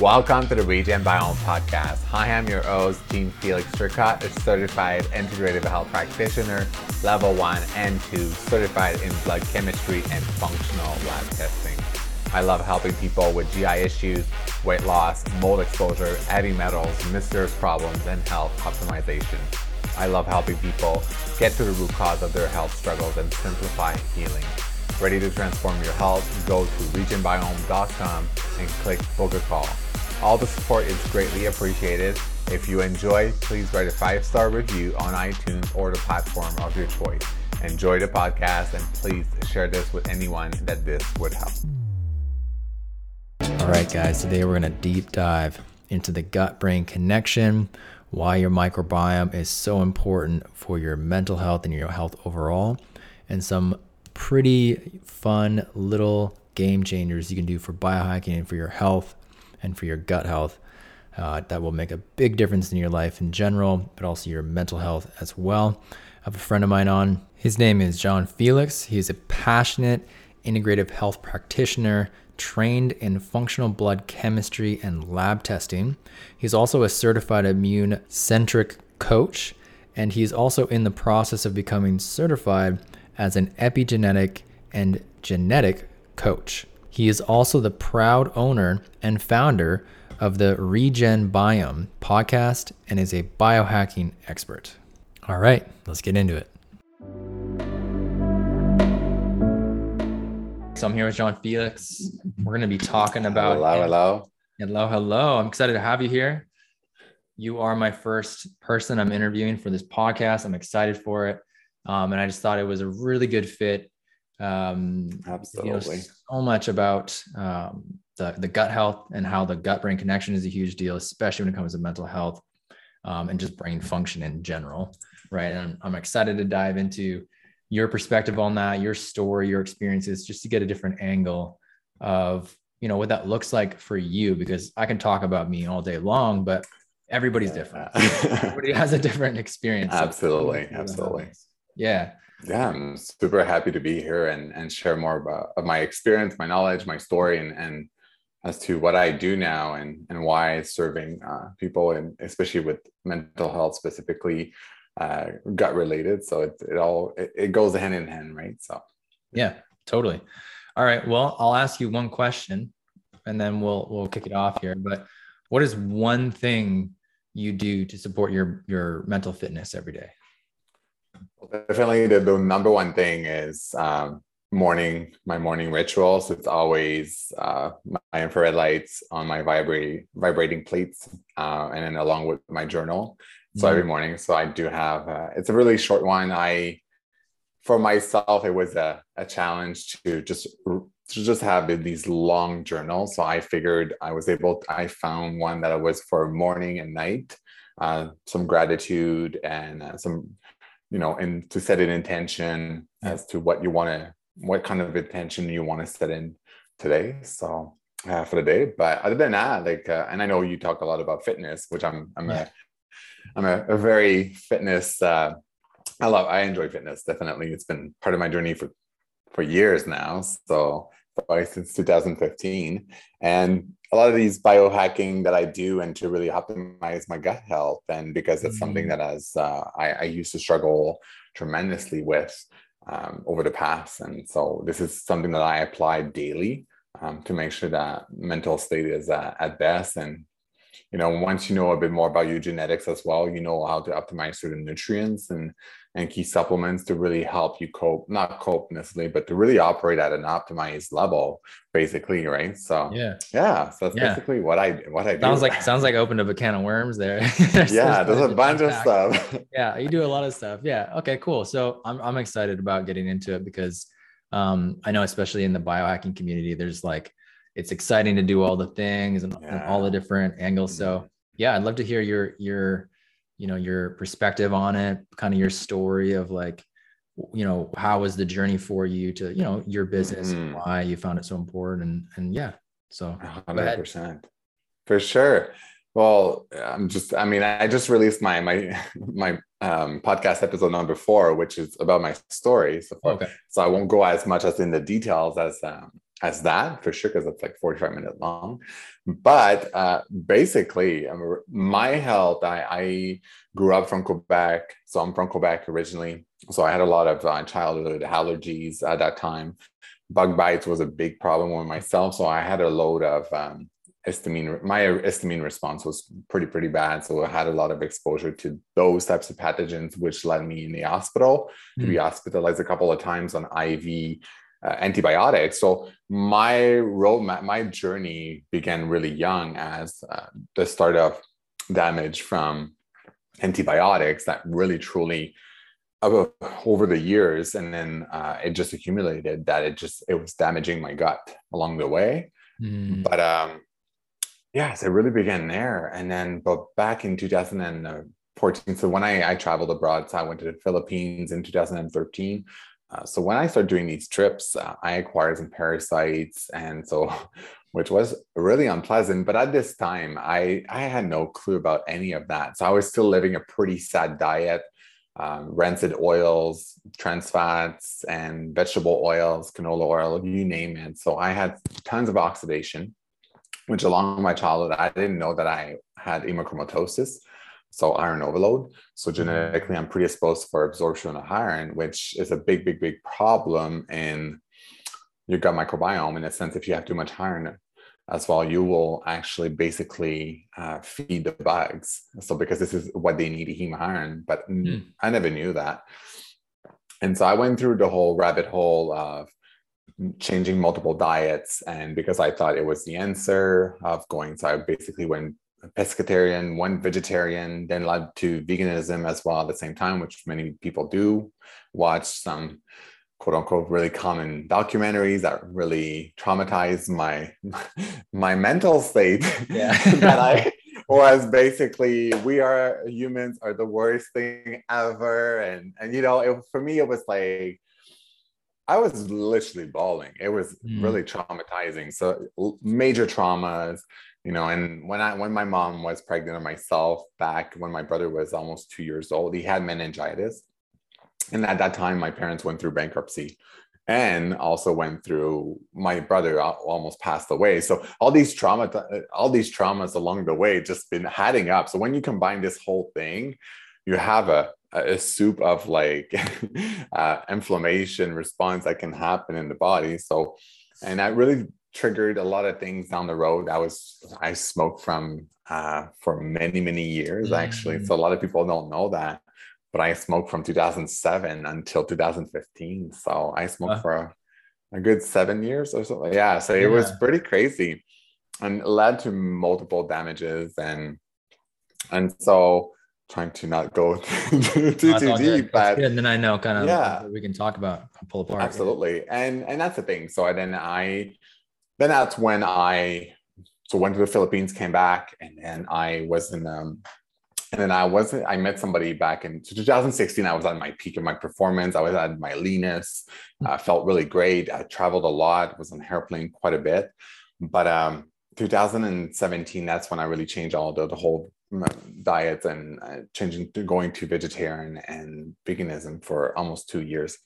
Welcome to the Regen Biome Podcast. Hi, I'm your host, Jean-Felix Turcotte, a certified integrative health practitioner, level one and two, certified in blood chemistry and functional lab testing. I love helping people with GI issues, weight loss, mold exposure, heavy metals, mysterious problems, and health optimization. I love helping people get to the root cause of their health struggles and simplify healing. Ready to transform your health? Go to regenbiome.com and click book a call. All the support is greatly appreciated. If you enjoy, please write a five star review on iTunes or the platform of your choice. Enjoy the podcast and please share this with anyone that this would help. All right, guys, today we're going to deep dive into the gut brain connection, why your microbiome is so important for your mental health and your health overall, and some pretty fun little game changers you can do for biohacking and for your health and for your gut health. Uh, that will make a big difference in your life in general, but also your mental health as well. I have a friend of mine on. His name is John Felix. He's a passionate integrative health practitioner trained in functional blood chemistry and lab testing. He's also a certified immune centric coach, and he's also in the process of becoming certified as an epigenetic and genetic coach. He is also the proud owner and founder of the Regen Biome podcast and is a biohacking expert. All right, let's get into it. So I'm here with John Felix. We're going to be talking about hello, hello, hello, hello. I'm excited to have you here. You are my first person I'm interviewing for this podcast. I'm excited for it, um, and I just thought it was a really good fit um, Absolutely. You know, so much about um, the, the gut health and how the gut brain connection is a huge deal, especially when it comes to mental health um, and just brain function in general. Right. And I'm, I'm excited to dive into your perspective on that, your story, your experiences, just to get a different angle of, you know, what that looks like for you, because I can talk about me all day long, but everybody's different. Everybody has a different experience. Absolutely. So, absolutely. Yeah. Yeah i'm super happy to be here and and share more about of my experience my knowledge my story and and as to what i do now and and why serving uh, people and especially with mental health specifically uh, gut related. So it, it all it, it goes hand in hand right? So. Yeah totally. All right well i'll ask you one question and then we'll we'll kick it off here. But what is one thing you do to support your your mental fitness every day Definitely, the, the number one thing is um, morning. My morning rituals. It's always uh, my infrared lights on my vibrate vibrating plates, uh, and then along with my journal. So mm-hmm. every morning. So I do have. Uh, it's a really short one. I, for myself, it was a, a challenge to just to just have these long journals. So I figured I was able. To, I found one that was for morning and night. Uh, some gratitude and uh, some you know, and to set an intention as to what you want to, what kind of intention you want to set in today. So uh, for the day, but other than that, like, uh, and I know you talk a lot about fitness, which I'm, I'm yeah. a, I'm a, a very fitness. Uh, I love, I enjoy fitness. Definitely, it's been part of my journey for for years now. So probably since 2015, and a lot of these biohacking that I do and to really optimize my gut health. And because it's mm-hmm. something that as uh, I, I, used to struggle tremendously with um, over the past. And so this is something that I apply daily um, to make sure that mental state is uh, at best. And, you know, once you know a bit more about your genetics as well, you know how to optimize certain nutrients and and key supplements to really help you cope, not cope necessarily, but to really operate at an optimized level, basically, right? So yeah, yeah. So that's yeah. basically what I what I sounds do. like sounds like opened up a can of worms there. yeah, there's, there's a bunch of stuff. yeah, you do a lot of stuff. Yeah. Okay. Cool. So I'm I'm excited about getting into it because um, I know especially in the biohacking community, there's like it's exciting to do all the things and, yeah. and all the different angles. So mm-hmm. yeah, I'd love to hear your your you know your perspective on it kind of your story of like you know how was the journey for you to you know your business mm-hmm. and why you found it so important and and yeah so 100% for sure well i'm just i mean i just released my my my um, podcast episode number four which is about my story so, okay. so i won't go as much as in the details as um, as that for sure because it's like 45 minutes long but uh, basically um, my health I, I, grew up from quebec so i'm from quebec originally so i had a lot of uh, childhood allergies at that time bug bites was a big problem with myself so i had a load of um, histamine my histamine response was pretty pretty bad so i had a lot of exposure to those types of pathogens which led me in the hospital mm. to be hmm. hospitalized a couple of times on iv uh, antibiotics so my road my journey began really young as uh, the start of damage from antibiotics that really truly over the years and then uh, it just accumulated that it just it was damaging my gut along the way mm. but um Yes, it really began there. And then, but back in 2014, so when I, I traveled abroad, so I went to the Philippines in 2013. Uh, so when I started doing these trips, uh, I acquired some parasites, and so, which was really unpleasant. But at this time, I I had no clue about any of that. So I was still living a pretty sad diet, um, rancid oils, trans fats, and vegetable oils, canola oil, you name it. So I had tons of oxidation which along with my childhood, I didn't know that I had hemochromatosis, so iron overload. So mm-hmm. genetically, I'm predisposed for absorption of iron, which is a big, big, big problem in your gut microbiome. In a sense, if you have too much iron as well, you will actually basically uh, feed the bugs. So because this is what they need, heme iron, but mm. I never knew that. And so I went through the whole rabbit hole of changing multiple diets and because i thought it was the answer of going so i basically went pescatarian one vegetarian then led to veganism as well at the same time which many people do watch some quote unquote really common documentaries that really traumatized my my mental state yeah. that i was basically we are humans are the worst thing ever and and you know it, for me it was like I was literally bawling. It was mm. really traumatizing. So major traumas, you know. And when I when my mom was pregnant or myself back when my brother was almost two years old, he had meningitis, and at that time my parents went through bankruptcy, and also went through my brother almost passed away. So all these trauma, all these traumas along the way just been adding up. So when you combine this whole thing, you have a a soup of like uh, inflammation response that can happen in the body. So, and that really triggered a lot of things down the road. I was I smoked from uh, for many many years mm-hmm. actually. So a lot of people don't know that, but I smoked from 2007 until 2015. So I smoked for a, a, good seven years or so. Yeah, so it yeah. was pretty crazy, and led to multiple damages and and so trying to not go too, too, deep. But and then I know kind of yeah, we can talk about pull apart. Absolutely. And and that's the thing. So I, then I then that's when I so went to the Philippines, came back, and then I was in um and then I wasn't I met somebody back in 2016. I was at my peak of my performance. I was at my leanest, uh, felt really great. I traveled a lot, was on airplane quite a bit. But um 2017, that's when I really changed all the, the whole diet and uh, changing to going to vegetarian and veganism for almost two years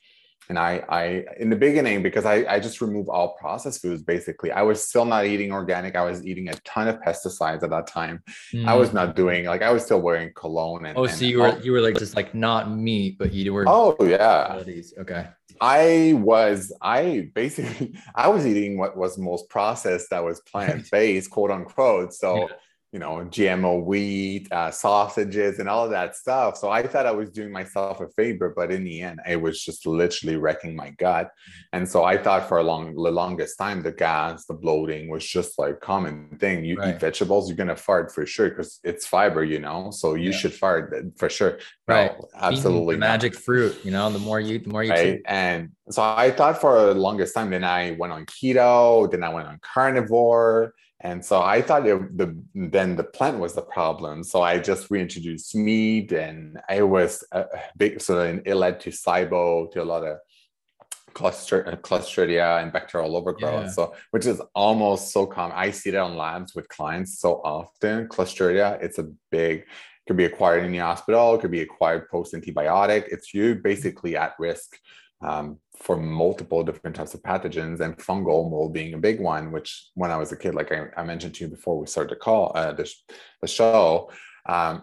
and I, I in the beginning because I, I just removed all processed foods basically. I was still not eating organic. I was eating a ton of pesticides at that time. Mm. i was not mm. doing like i was still wearing cologne and oh so you were all, you were like just like not meat but you were oh yeah. okay. I was i basically i was eating what was most processed that was plant-based quote unquote. So yeah you know, GMO wheat, uh, sausages, and all of that stuff. So I thought I was doing myself a favor, but in the end, it was just literally wrecking my gut. And so I thought for a long, the longest time, the gas, the bloating was just like common thing. You right. eat vegetables, you're gonna fart for sure because it's fiber, you know. So you yeah. should fart for sure. Right, no, absolutely. magic fruit, you know. The more you, the more you. Right, and so I thought for the longest time. Then I went on keto. Then I went on carnivore and so I thought it, the then the plant was the problem. So I just reintroduced meat, and I was a big. So then it led to SIBO, to a lot of cluster uh, Clostridia and bacterial overgrowth. Yeah. So which is almost so common. I see that on labs with clients so often. Clostridia, it's a big. Could be acquired in the hospital. Could be acquired post antibiotic. It's you basically at risk um, for multiple different types of pathogens and fungal mold being a big one which when i was a kid like i, I mentioned to you before we started the call uh, the, the show um,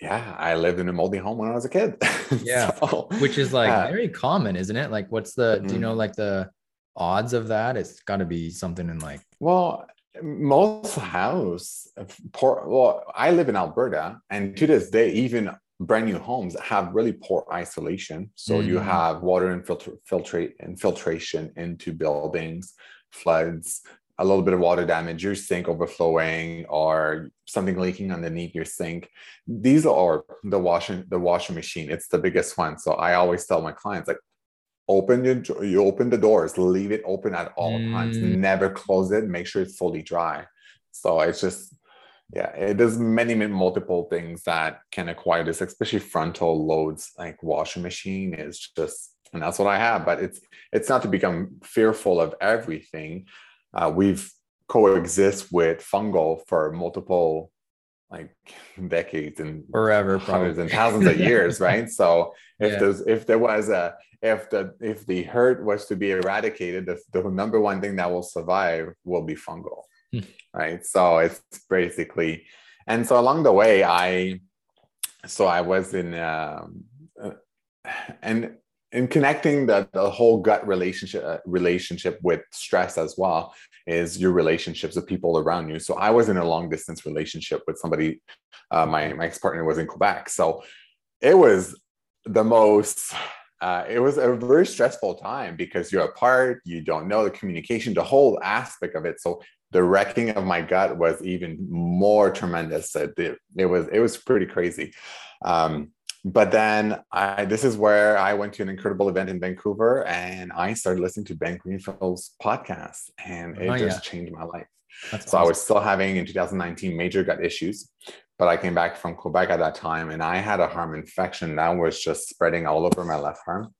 yeah i lived in a moldy home when i was a kid yeah so, which is like uh, very common isn't it like what's the mm-hmm. do you know mm-hmm. like the odds of that it's got to be something in like well most house poor well i live in alberta and to this day even brand new homes have really poor isolation. So mm-hmm. you have water infiltra- filtrate infiltration into buildings, floods, a little bit of water damage, your sink overflowing, or something leaking underneath your sink. These are the washing the washing machine. It's the biggest one. So I always tell my clients like open your you open the doors, leave it open at all mm. times, never close it, make sure it's fully dry. So it's just yeah it does many, many multiple things that can acquire this especially frontal loads like washing machine is just and that's what i have but it's it's not to become fearful of everything. Uh, we've coexist with fungal for multiple like decades and forever hundreds and thousands of years right? So if yeah. there's if there was a if the if the hurt was to be eradicated the, the number one thing that will survive will be fungal right? So it's basically, and so along the way, I, so I was in, um, uh, and in connecting the, the whole gut relationship uh, relationship with stress as well is your relationships with people around you. So I was in a long distance relationship with somebody. Uh, my my ex partner was in Quebec, so it was the most uh, it was a very stressful time because you're apart, you don't know the communication, the whole aspect of it. So the wrecking of my gut was even more tremendous. It, it was it was pretty crazy. Um, but then I, this is where I went to an incredible event in Vancouver and I started listening to Ben Greenfield's podcast and it oh, just yeah. changed my life. That's so awesome. I was still having in 2019 major gut issues, but I came back from Quebec at that time and I had a harm infection that was just spreading all over my left arm.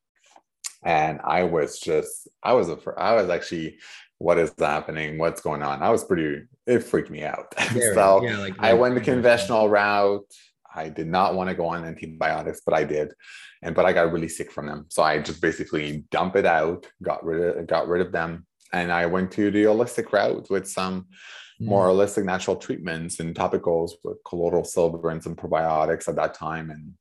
And I was just, I was, a, I was actually what is happening what's going on. I was pretty it freaked me out. Yeah, so yeah, like, i went the conventional route. I did not want to go on antibiotics but i did. And but i got really sick from them. So i just basically dump it out got rid of got rid of them and i went to the holistic route with some mm. more holistic natural treatments and topicals with colloidal silver and some probiotics at that time. And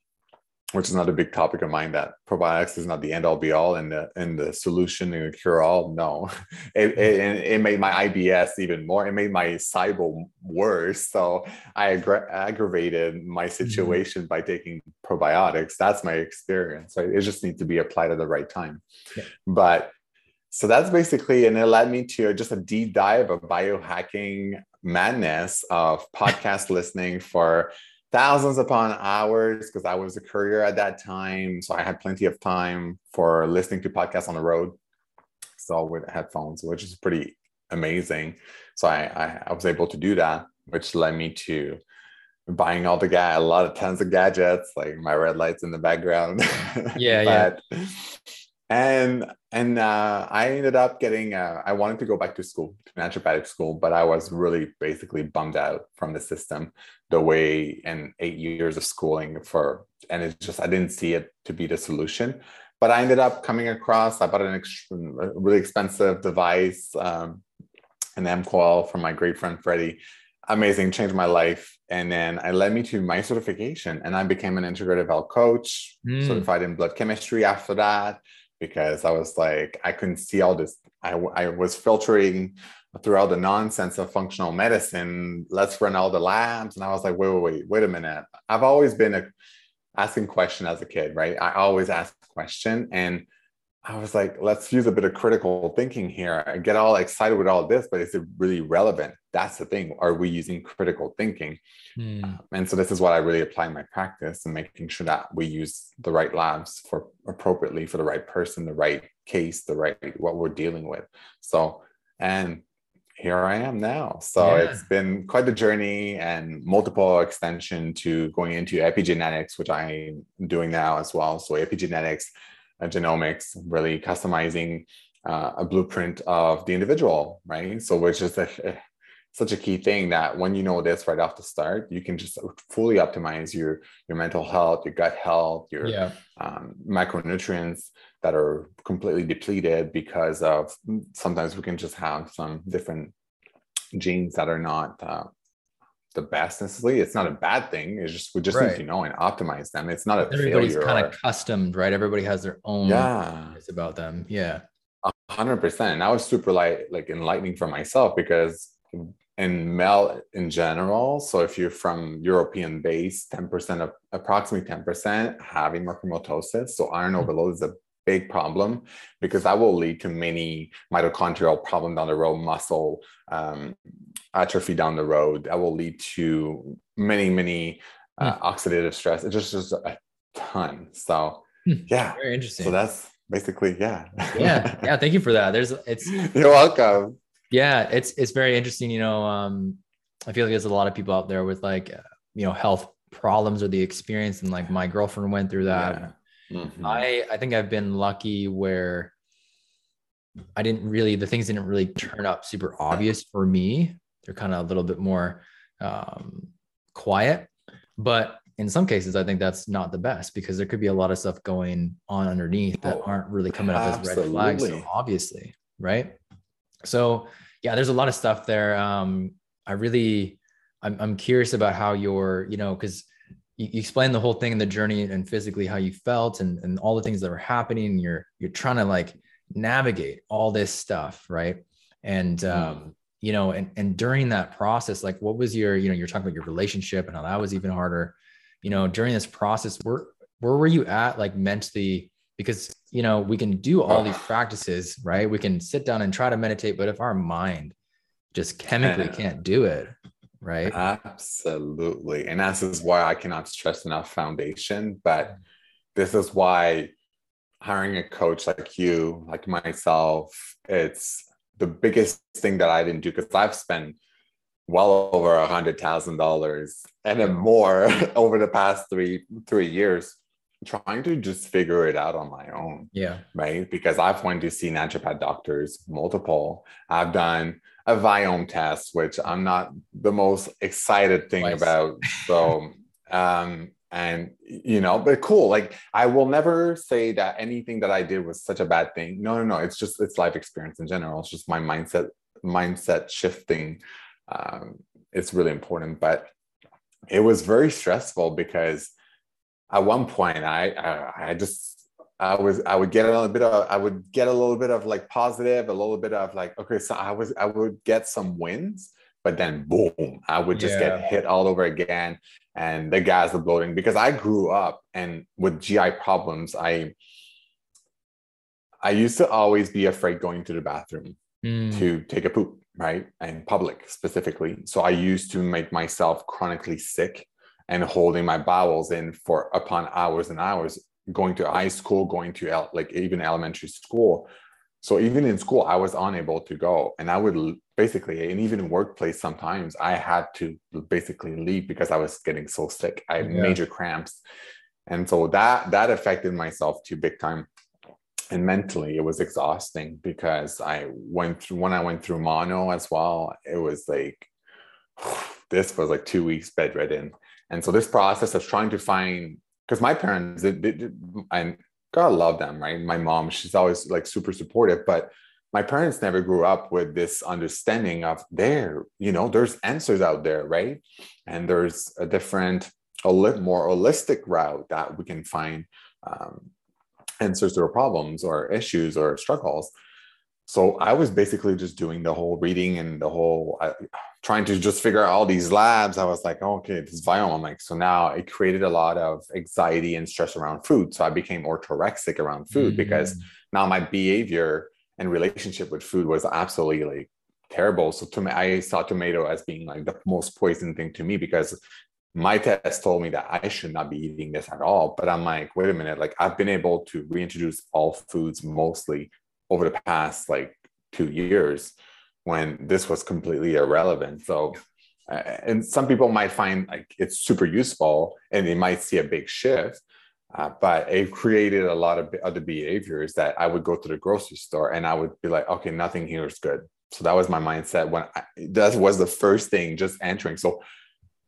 which is not a big topic of mine that probiotics is not the end all be all and the and the solution and the cure all. No, it, it, it made my IBS even more. It made my SIBO worse. So I aggra- aggravated my mm-hmm. situation mm-hmm. by taking probiotics. That's my experience. Right? It just needs to be applied at the right time. Yeah. But so that's basically, and it led me to just a deep dive of biohacking madness of podcast listening for thousands upon hours because I was a courier at that time. So I had plenty of time for listening to podcasts on the road. So with headphones, which is pretty amazing. So I, I, I was able to do that, which led me to buying all the guy a lot of tons of gadgets, like my red lights in the background. Yeah, but, yeah and and uh, I ended up getting. Uh, I wanted to go back to school, to naturopathic school, but I was really basically bummed out from the system, the way and eight years of schooling for, and it's just I didn't see it to be the solution. But I ended up coming across. I bought an ex- really expensive device, um, an M-Coil from my great friend Freddie. Amazing, changed my life, and then it led me to my certification, and I became an integrative health coach, mm. certified in blood chemistry after that because I was like, I couldn't see all this. I, I was filtering through all the nonsense of functional medicine. Let's run all the labs. And I was like, wait, wait, wait, wait a minute. I've always been a, asking question as a kid, right? I always ask question. And I was like, let's use a bit of critical thinking here. I get all excited with all this, but is it really relevant? That's the thing. Are we using critical thinking? Mm. and so this is what I really apply in my practice and making sure that we use the right labs for appropriately for the right person, the right case, the right what we're dealing with. So, and here I am now. So yeah. it's been quite the journey and multiple extension to going into epigenetics, which I'm doing now as well. So epigenetics uh, genomics, really customizing uh, a blueprint of the individual, right? So which is a, such a key thing that when you know this right off the start, you can just fully optimize your your mental health, your gut health, your yeah. um, macronutrients that are completely depleted because of sometimes we can just have some different genes that are not uh, the best necessarily. It's not a bad thing. It's just we just right. need to know and optimize them. It's not a everybody's kind of customed, right? Everybody has their own yeah it's about them. Yeah. hundred percent. And that was super light, like enlightening for myself because in male in general, so if you're from European base, 10% of approximately 10% having hemochromatosis. So iron mm-hmm. overload is a big problem because that will lead to many mitochondrial problem down the road, muscle um, atrophy down the road. That will lead to many, many uh, mm. oxidative stress. It's just, just a ton. So mm. yeah, very interesting. So that's basically yeah. yeah, yeah. Thank you for that. There's it's. You're welcome. Yeah, it's it's very interesting. You know, um, I feel like there's a lot of people out there with like uh, you know health problems or the experience, and like my girlfriend went through that. Yeah Mm-hmm. I I think I've been lucky where I didn't really the things didn't really turn up super obvious for me. They're kind of a little bit more um, quiet, but in some cases, I think that's not the best because there could be a lot of stuff going on underneath that oh, aren't really coming up as red flags. So obviously, right? So yeah, there's a lot of stuff there. Um, I really, I'm, I'm curious about how your, you know, because you, you explain the whole thing and the journey and physically how you felt and, and all the things that were happening you're you're trying to like navigate all this stuff right and mm-hmm. um you know and and during that process like what was your you know you're talking about your relationship and how that was even harder you know during this process where where were you at like mentally because you know we can do all these practices right we can sit down and try to meditate but if our mind just chemically can't do it right? Absolutely. And this is why I cannot stress enough foundation. But mm-hmm. this is why hiring a coach like you, like myself, it's the biggest thing that I didn't do because I've spent well over a hundred thousand dollars and then more over the past three three years trying to just figure it out on my own. Yeah. Right. Because I've went to see naturopath doctors, multiple. I've done a Viome test, which I'm not the most excited thing nice. about. So, um, and you know, but cool. Like I will never say that anything that I did was such a bad thing. No, no, no. It's just it's life experience in general. It's just my mindset, mindset shifting. Um, it's really important, but it was very stressful because at one point I, I, I just I was I would get a little bit of I would get a little bit of like positive, a little bit of like okay, so I was I would get some wins, but then boom, I would just yeah. get hit all over again, and the gas are bloating because I grew up and with GI problems, I I used to always be afraid going to the bathroom mm. to take a poop, right, in public specifically. So I used to make myself chronically sick and holding my bowels in for upon hours and hours going to high school, going to like even elementary school. So even in school, I was unable to go, and I would basically, and even workplace, sometimes I had to basically leave because I was getting so sick. I had yeah. major cramps, and so that that affected myself too big time. And mentally, it was exhausting because I went through when I went through mono as well. It was like this was like two weeks bedridden, and so this process of trying to find because my parents, they, they, and God love them, right? My mom, she's always like super supportive, but my parents never grew up with this understanding of there, you know, there's answers out there, right? And there's a different, a little more holistic route that we can find um, answers to our problems or issues or struggles so I was basically just doing the whole reading and the whole uh, trying to just figure out all these labs. I was like, oh, okay, this Viome. I'm like, so now it created a lot of anxiety and stress around food. So I became orthorexic around food mm-hmm. because mm. now my behavior and relationship with food was absolutely like terrible. So to me, I saw tomato as being like the most poison thing to me because my test told me that I should not be eating this at all. But I'm like, wait a minute, like I've been able to reintroduce all foods mostly over the past like two years when this was completely irrelevant. So, uh, and some people might find like it's super useful and they might see a big shift. Uh, but it created a lot of other behaviors that I would go to the grocery store and I would be like, okay, nothing here is good. So that was my mindset when I, that was the first thing, just entering. So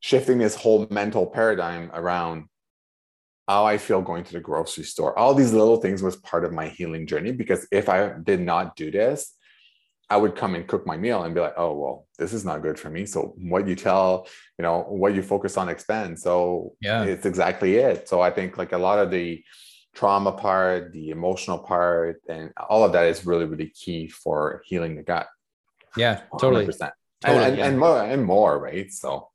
shifting this whole mental paradigm around how I feel going to the grocery store. All these little things was part of my healing journey because if I did not do this, I would come and cook my meal and be like, oh, well, this is not good for me. So what you tell, you know, what you focus on expands. So yeah, it's exactly it. So I think like a lot of the trauma part, the emotional part, and all of that is really, really key for healing the gut. Yeah, totally. 100%. Totally, and, yeah. and more and more, right? So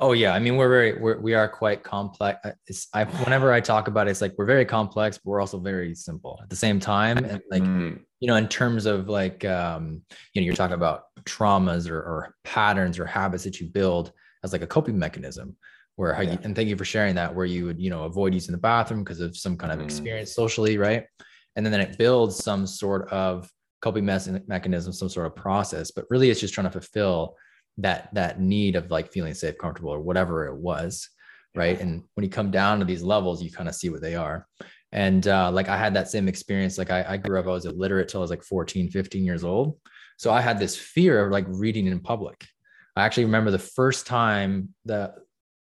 Oh yeah, I mean we're very we're, we are quite complex. Uh, it's, I whenever I talk about it, it's like we're very complex, but we're also very simple at the same time. And like mm. you know, in terms of like um, you know, you're talking about traumas or, or patterns or habits that you build as like a coping mechanism. Where how yeah. you, and thank you for sharing that. Where you would you know avoid using the bathroom because of some kind of mm. experience socially, right? And then, then it builds some sort of coping mechanism, some sort of process. But really, it's just trying to fulfill that that need of like feeling safe comfortable or whatever it was right? And when you come down to these levels you kind of see what they are. And uh, like i had that same experience. Like I, I grew up i was illiterate till i was like 14 15 years old. So i had this fear of like reading in public. I actually remember the first time that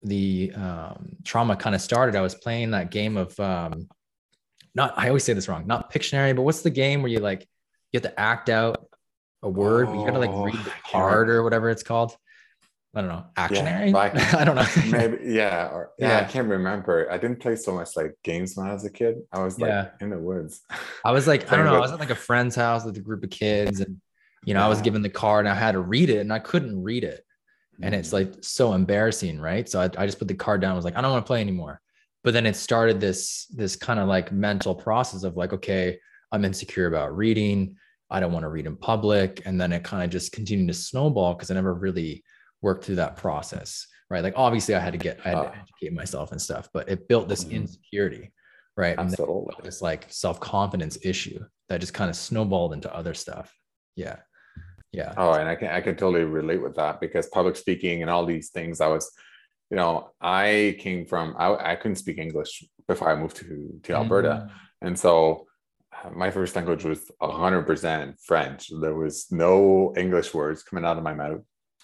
the um, trauma kind of started i was playing that game of um, not i always say this wrong not pictionary but what's the game where you like you have to act out a word, oh, you gotta like read the oh, card or whatever it's called. I don't know, actionary. Yeah, I, I, don't know. maybe yeah, or yeah, yeah, I can't remember. I didn't play so much like games when I was a kid. I was like yeah. in the woods. I was like, I don't know, with... I was at like a friend's house with a group of kids, and you know, yeah. I was given the card and I had to read it, and I couldn't read it. And it's mm. like so embarrassing, right? So I, I just put the card down. I was like, I don't want to play anymore. But then it started this this kind of like mental process of like, okay, I'm insecure about reading. I don't want to read in public. And then it kind of just continued to snowball because I never really worked through that process. Right. Like obviously I had to get, I had to educate myself and stuff, but it built this mm-hmm. insecurity. Right. Absolutely. And this like self confidence issue that just kind of snowballed into other stuff. Yeah. Yeah. Oh, and I can I can totally relate with that because public speaking and all these things, I was, you know, I came from I, I couldn't speak English before I moved to to Alberta. Mm-hmm. And so my first language was 100% French. There was no English words coming out of my mouth.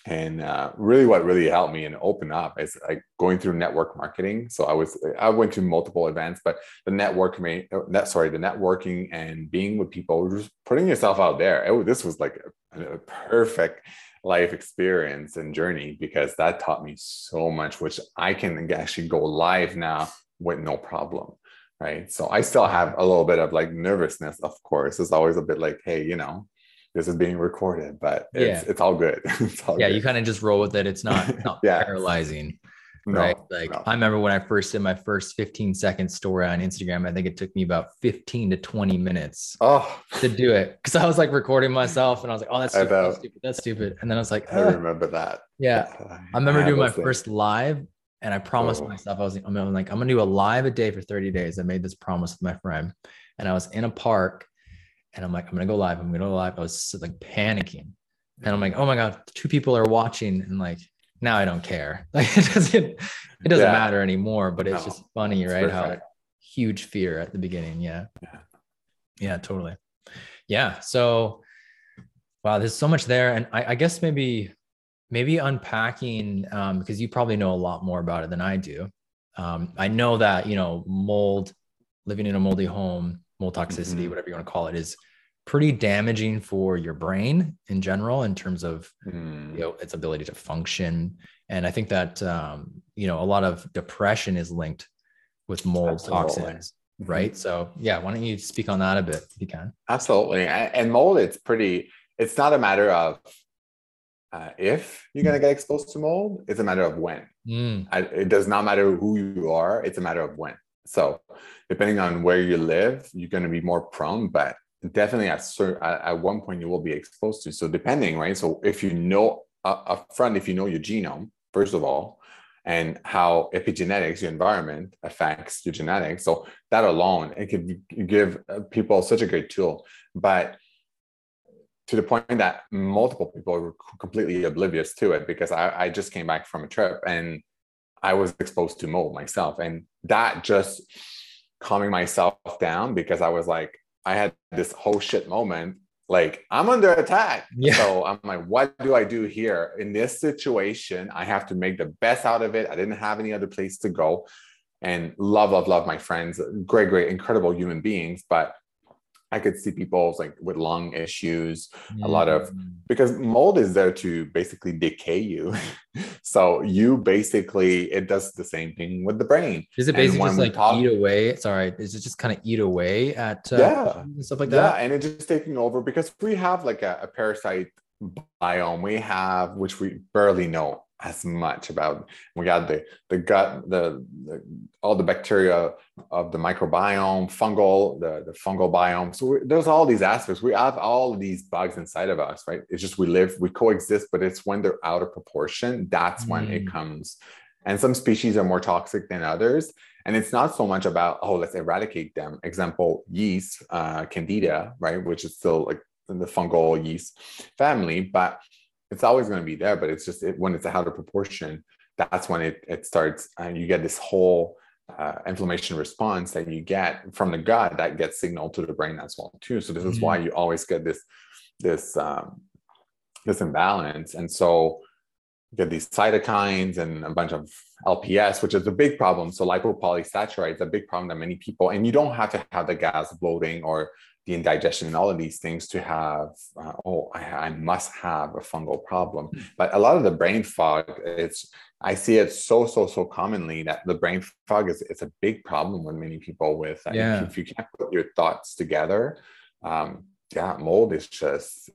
And uh, really, what really helped me and open up is like going through network marketing. So I was I went to multiple events, but the networking, net sorry, the networking and being with people, just putting yourself out there. It, this was like a, a perfect life experience and journey because that taught me so much, which I can actually go live now with no problem right so i still have a little bit of like nervousness of course it's always a bit like hey you know this is being recorded but it's, yeah. it's all good it's all yeah good. you kind of just roll with it it's not, not yeah. paralyzing right no, like no. i remember when i first did my first 15 second story on instagram i think it took me about 15 to 20 minutes oh. to do it because i was like recording myself and i was like oh that's stupid, that's stupid that's stupid and then i was like i remember that yeah i remember I doing my first live and I promised oh. myself, I was I'm like, I'm gonna do a live a day for 30 days. I made this promise with my friend. And I was in a park and I'm like, I'm gonna go live. I'm gonna go live. I was like panicking. And I'm like, oh my God, two people are watching. And like now I don't care. Like it doesn't it doesn't yeah. matter anymore, but it's no, just funny, right? How huge fear at the beginning. Yeah. yeah. Yeah, totally. Yeah. So wow, there's so much there. And I, I guess maybe maybe unpacking um, because you probably know a lot more about it than I do. Um, I know that you know mold, living in a moldy home, mold toxicity, mm-hmm. whatever you want to call it, is pretty damaging for your brain in general in terms of mm. you know its ability to function. And I think that um, you know a lot of depression is linked with mold Absolutely. toxins mm-hmm. right? So yeah, why don't you speak on that a bit if you can? Absolutely. And mold, it's pretty, it's not a matter of uh, if you're going to get exposed to mold, it's a matter of when. Mm. I, it does not matter who you are, it's a matter of when. So, depending on where you live, you're going to be more prone, but definitely at, certain, at one point you will be exposed to. So, depending, right? So, if you know uh, up front, if you know your genome, first of all, and how epigenetics, your environment affects your genetics. So, that alone, it could give uh, people such a great tool. But to the point that multiple people were completely oblivious to it because I, I just came back from a trip and I was exposed to mold myself. And that just calming myself down because I was like, I had this whole shit moment like I'm under attack. Yeah. So I'm like, what do I do here in this situation? I have to make the best out of it. I didn't have any other place to go. And love, love, love my friends. Great, great, incredible human beings. But I could see people like with lung issues, a lot of Mm. because mold is there to basically decay you. so you basically it does the same thing with the brain. Is it basically just like talk- eat away? Sorry, is it just kind of eat away at uh, Yeah. stuff like that? yeah, and it's just taking over because we have like a, a parasite biome. We have which we barely know as much about. We got the the gut, the, the all the bacteria of the microbiome, fungal, the, the fungal biome. So there's all these aspects. We have all these bugs inside of us, right? It's just we live, we coexist, but it's when they're out of proportion, that's when it Mm. comes. And some species are more toxic than others. And it's not so much about, oh, let's eradicate them. Example, yeast, uh, candida, right? Which is still like in the fungal yeast family, but it's always going to be there. But it's just it, when it's out of proportion, that's when it, it starts and you get this whole uh, inflammation response that you get from the gut that gets signaled to the brain as well too. So this is why you always get this this um, this imbalance. And so you get these cytokines and a bunch of LPS, which is a big problem. So lipopolysaccharide is a big problem that many people, and you don't have to have the gas bloating or the indigestion and all of these things to have, uh, oh, I, I must have a fungal problem. But a lot of the brain fog, it's, I see it so, so, so commonly that the brain fog is it's a big problem with many people with, Yeah. if you can't put your thoughts together, um, yeah, mold is just,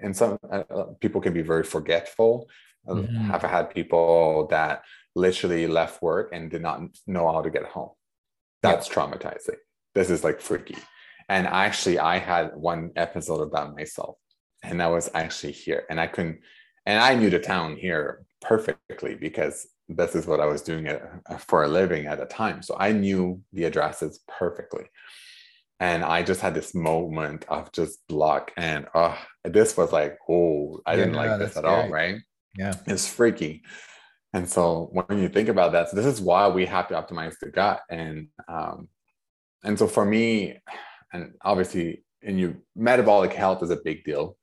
and some uh, uh, people can be very forgetful. Uh, Mhm. I've had people that literally left work and did not know how to get home. That's traumatizing. This is like freaky. And actually, I had one episode of that myself, and that was actually here. And I couldn't, and I knew the town here perfectly because this is what I was doing it for a living at the time. So I knew the addresses perfectly. And I just had this moment of just block. And oh, this was like, oh, I didn't Yeah, like this at all, scary. right? Yeah. It's freaky. And so when you think about that, so this is why we have to optimize the gut. And um, and so for me, and obviously in your metabolic health is a big deal.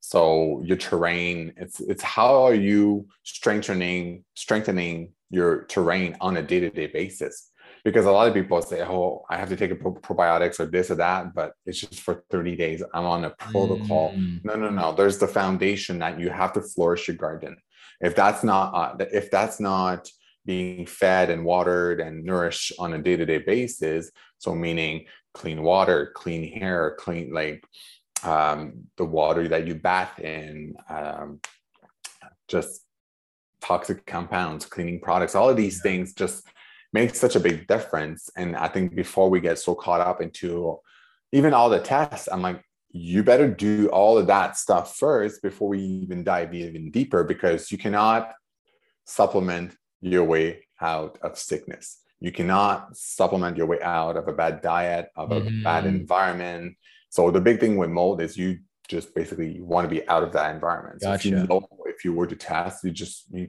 So your terrain, it's it's how are you strengthening strengthening your terrain on a day-to-day basis? Because a lot of people say, "Oh, I have to take a pro- probiotics or this or that," but it's just for 30 days. I'm on a protocol. Mm. No, no, no. There's the foundation that you have to flourish your garden. If that's not uh, if that's not being fed and watered and nourished on a day-to-day basis, so meaning clean water, clean hair, clean like um, the water that you bath in, um, just toxic compounds, cleaning products, all of these things just make such a big difference. And I think before we get so caught up into even all the tests, I'm like, you better do all of that stuff first before we even dive even deeper because you cannot supplement your way out of sickness. You cannot supplement your way out of a bad diet, of a bad Mhm. environment. So the big thing with mold is you just basically want to be out of that environment. So if you know if you were to test, you just you,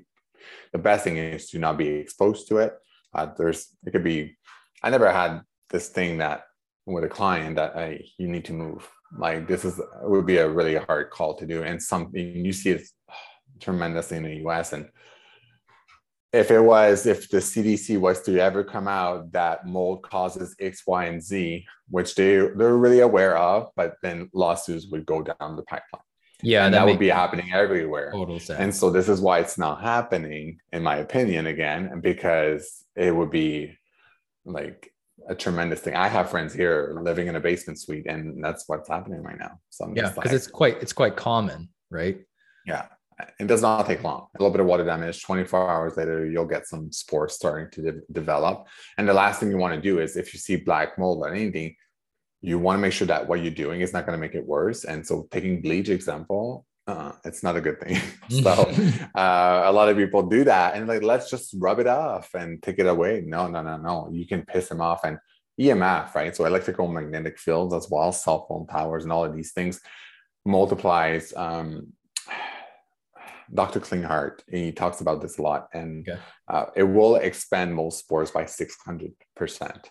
the best thing is to not be exposed to it. Uh, there's it could be. I never had this thing that with a client that I you need to move. Like this is it would be a really hard call to do, and something you see it tremendously in the U.S. and if it was if the cdc was to ever come out that mold causes x y and z which they they're really aware of but then lawsuits would go down the pipeline. Yeah, and that, that, would be happening everywhere. Total sense. and so this is why it's not happening in my opinion again because it would be like a tremendous thing. I have friends here living in a basement suite and that's what's happening right now. So I'm yeah, just because like, it's quite it's quite common, right? yeah, it does not take long. A little bit of water damage, 24 hours later, you'll get some spores starting to de- develop. And the last thing you want to do is if you see black mold or anything, you want to make sure that what you're doing is not going to make it worse. And so, taking bleach example, uh, it's not a good thing. so, uh, a lot of people do that and like, let's just rub it off and take it away. No, no, no, no. You can piss them off and EMF, right? So, electrical magnetic fields as well, cell phone towers, and all of these things multiplies um, Dr. Klinghardt, he talks about this a lot, and Okay. uh, it will expand most spores by 600%.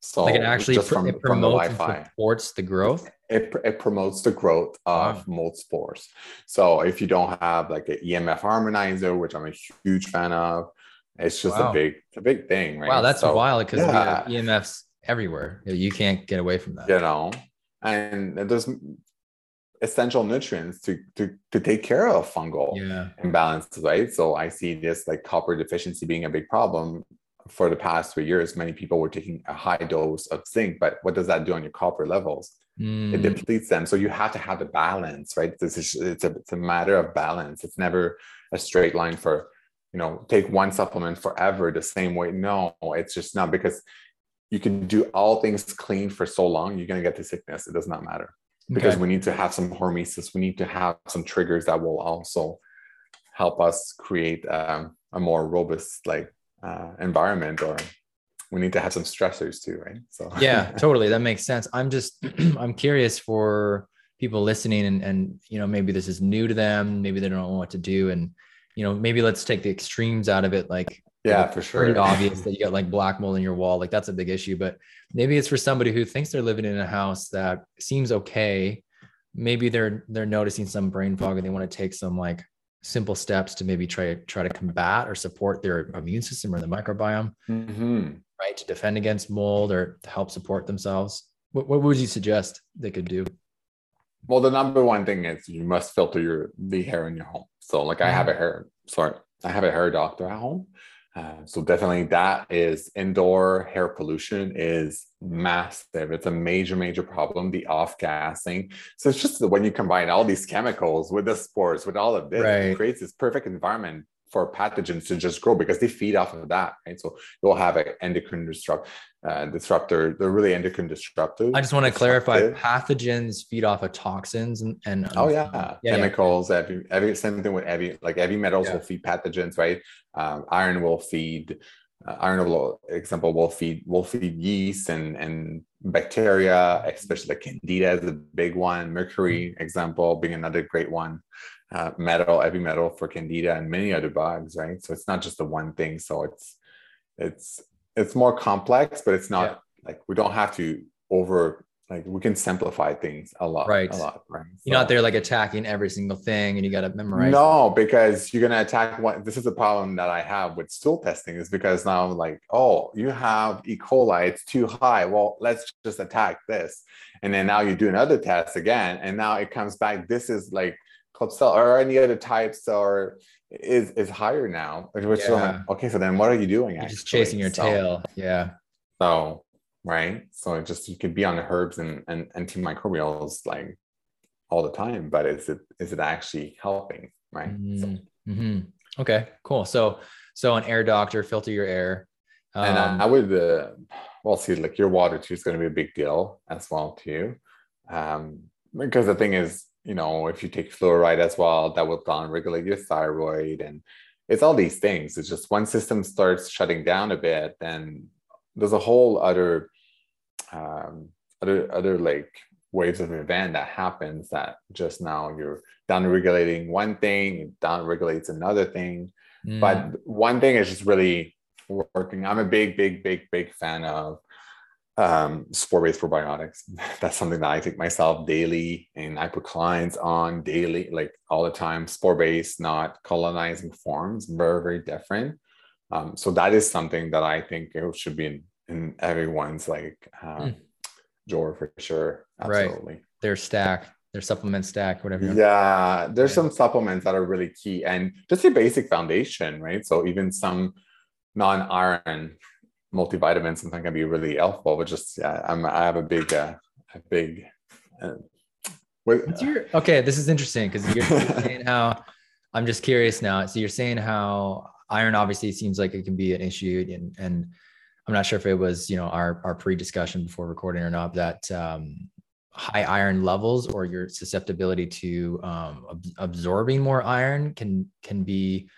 So like it actually just from, it from the Wi-Fi. supports the growth. it, it promotes the growth of wow. mold spores. So if you don't have like an EMF harmonizer, which I'm a huge fan of, it's just wow. a big, a big thing, right? Wow, that's so, wild because yeah. EMFs everywhere. You can't get away from that. You know, and there's essential nutrients to to to take care of fungal yeah. imbalances, right? So I see this like copper deficiency being a big problem for the past three years. Many people were taking a high dose of zinc, but what does that do on your copper levels? Mm. It depletes them. So you have to have the balance, right? This is it's a it's a matter of balance. It's never a straight line for you know take one supplement forever the same way. No, it's just not because you can do all things clean for so long, you're gonna get the sickness. It does not matter because okay. we need to have some hormesis. We need to have some triggers that will also help us create um, a more robust like uh, environment or we need to have some stressors too right so yeah totally that makes sense i'm just i'm curious for people listening and and you know maybe this is new to them maybe they don't know what to do and you know maybe let's take the extremes out of it like yeah for sure. pretty obvious that you got like black mold in your wall like that's a big issue but maybe it's for somebody who thinks they're living in a house that seems okay. Maybe they're they're noticing some brain fog and they want to take some like simple steps to maybe try try to combat or support their immune system or the microbiome mm-hmm. right to defend against mold or to help support themselves. What, what would you suggest they could do? Well the number one thing is you must filter your the hair in your home. So like i have a mm-hmm. hair sorry i have a hair doctor at home uh, so definitely that is indoor hair pollution is massive. It's a major, major problem. The off gassing. So it's just when you combine all these chemicals with the spores, with all of this, right. it creates this perfect environment for pathogens to just grow because they feed off of that, right? So you'll have an endocrine disrupt, uh, disruptor. They're really endocrine disruptors. I just want to clarify: pathogens feed off of toxins and, and oh yeah, yeah chemicals. Yeah. Every, every same thing with heavy like heavy metals yeah. will feed pathogens, right? Um, iron will feed. Uh, iron will example will feed will feed yeast and and bacteria, especially like candida is a big one. Mercury mm-hmm. example being another great one uh, metal, heavy metal for candida and many other bugs, right? So it's not just the one thing. So it's it's it's more complex, but it's not yeah. like we don't have to over like we can simplify things a lot right a lot right so, you're not there like attacking every single thing and you got to memorize no because you're going to attack one this is a problem that i have with stool testing is because now I'm like oh you have e coli it's too high well let's just attack this and then now you do another test again and now it comes back this is like Klebsiella or any other types or is is higher now. Which yeah. like, okay, so then what are you doing? You're just chasing your so, tail. Yeah. So right. So it just you could be on the herbs and, and antimicrobials like all the time, but is it is it actually helping? Right. Mm-hmm. So. Mm-hmm. Okay, cool. So so an air doctor, filter your air. Um, and I, I would uh, well see like your water too is going to be a big deal as well too. Um, because the thing is you know, if you take fluoride as well, that will down regulate your thyroid. And it's all these things. It's just one system starts shutting down a bit, then there's a whole other um, other other like waves of event that happens that just now you're down regulating one thing, down regulates another thing. Mm. But one thing is just really working. I'm a big, big, big, big fan of um, spore-based probiotics. That's something that I take myself daily, and I put clients on daily, like all the time. Spore-based, not colonizing forms, very very different. Um, so that is something that I think it should be in, in everyone's like uh, mm. drawer for sure. Absolutely. Right. Their stack, their supplement stack, whatever. Yeah, there's some supplements that are really key, and just a basic foundation, right? So even some non-iron multivitamins something can be really helpful. But just yeah, I'm I have a big uh, a big. Uh, with, your, okay, this is interesting because you're saying how I'm just curious now. So you're saying how iron obviously seems like it can be an issue, and and I'm not sure if it was you know our our pre discussion before recording or not that um, high iron levels or your susceptibility to um, ab- absorbing more iron can can be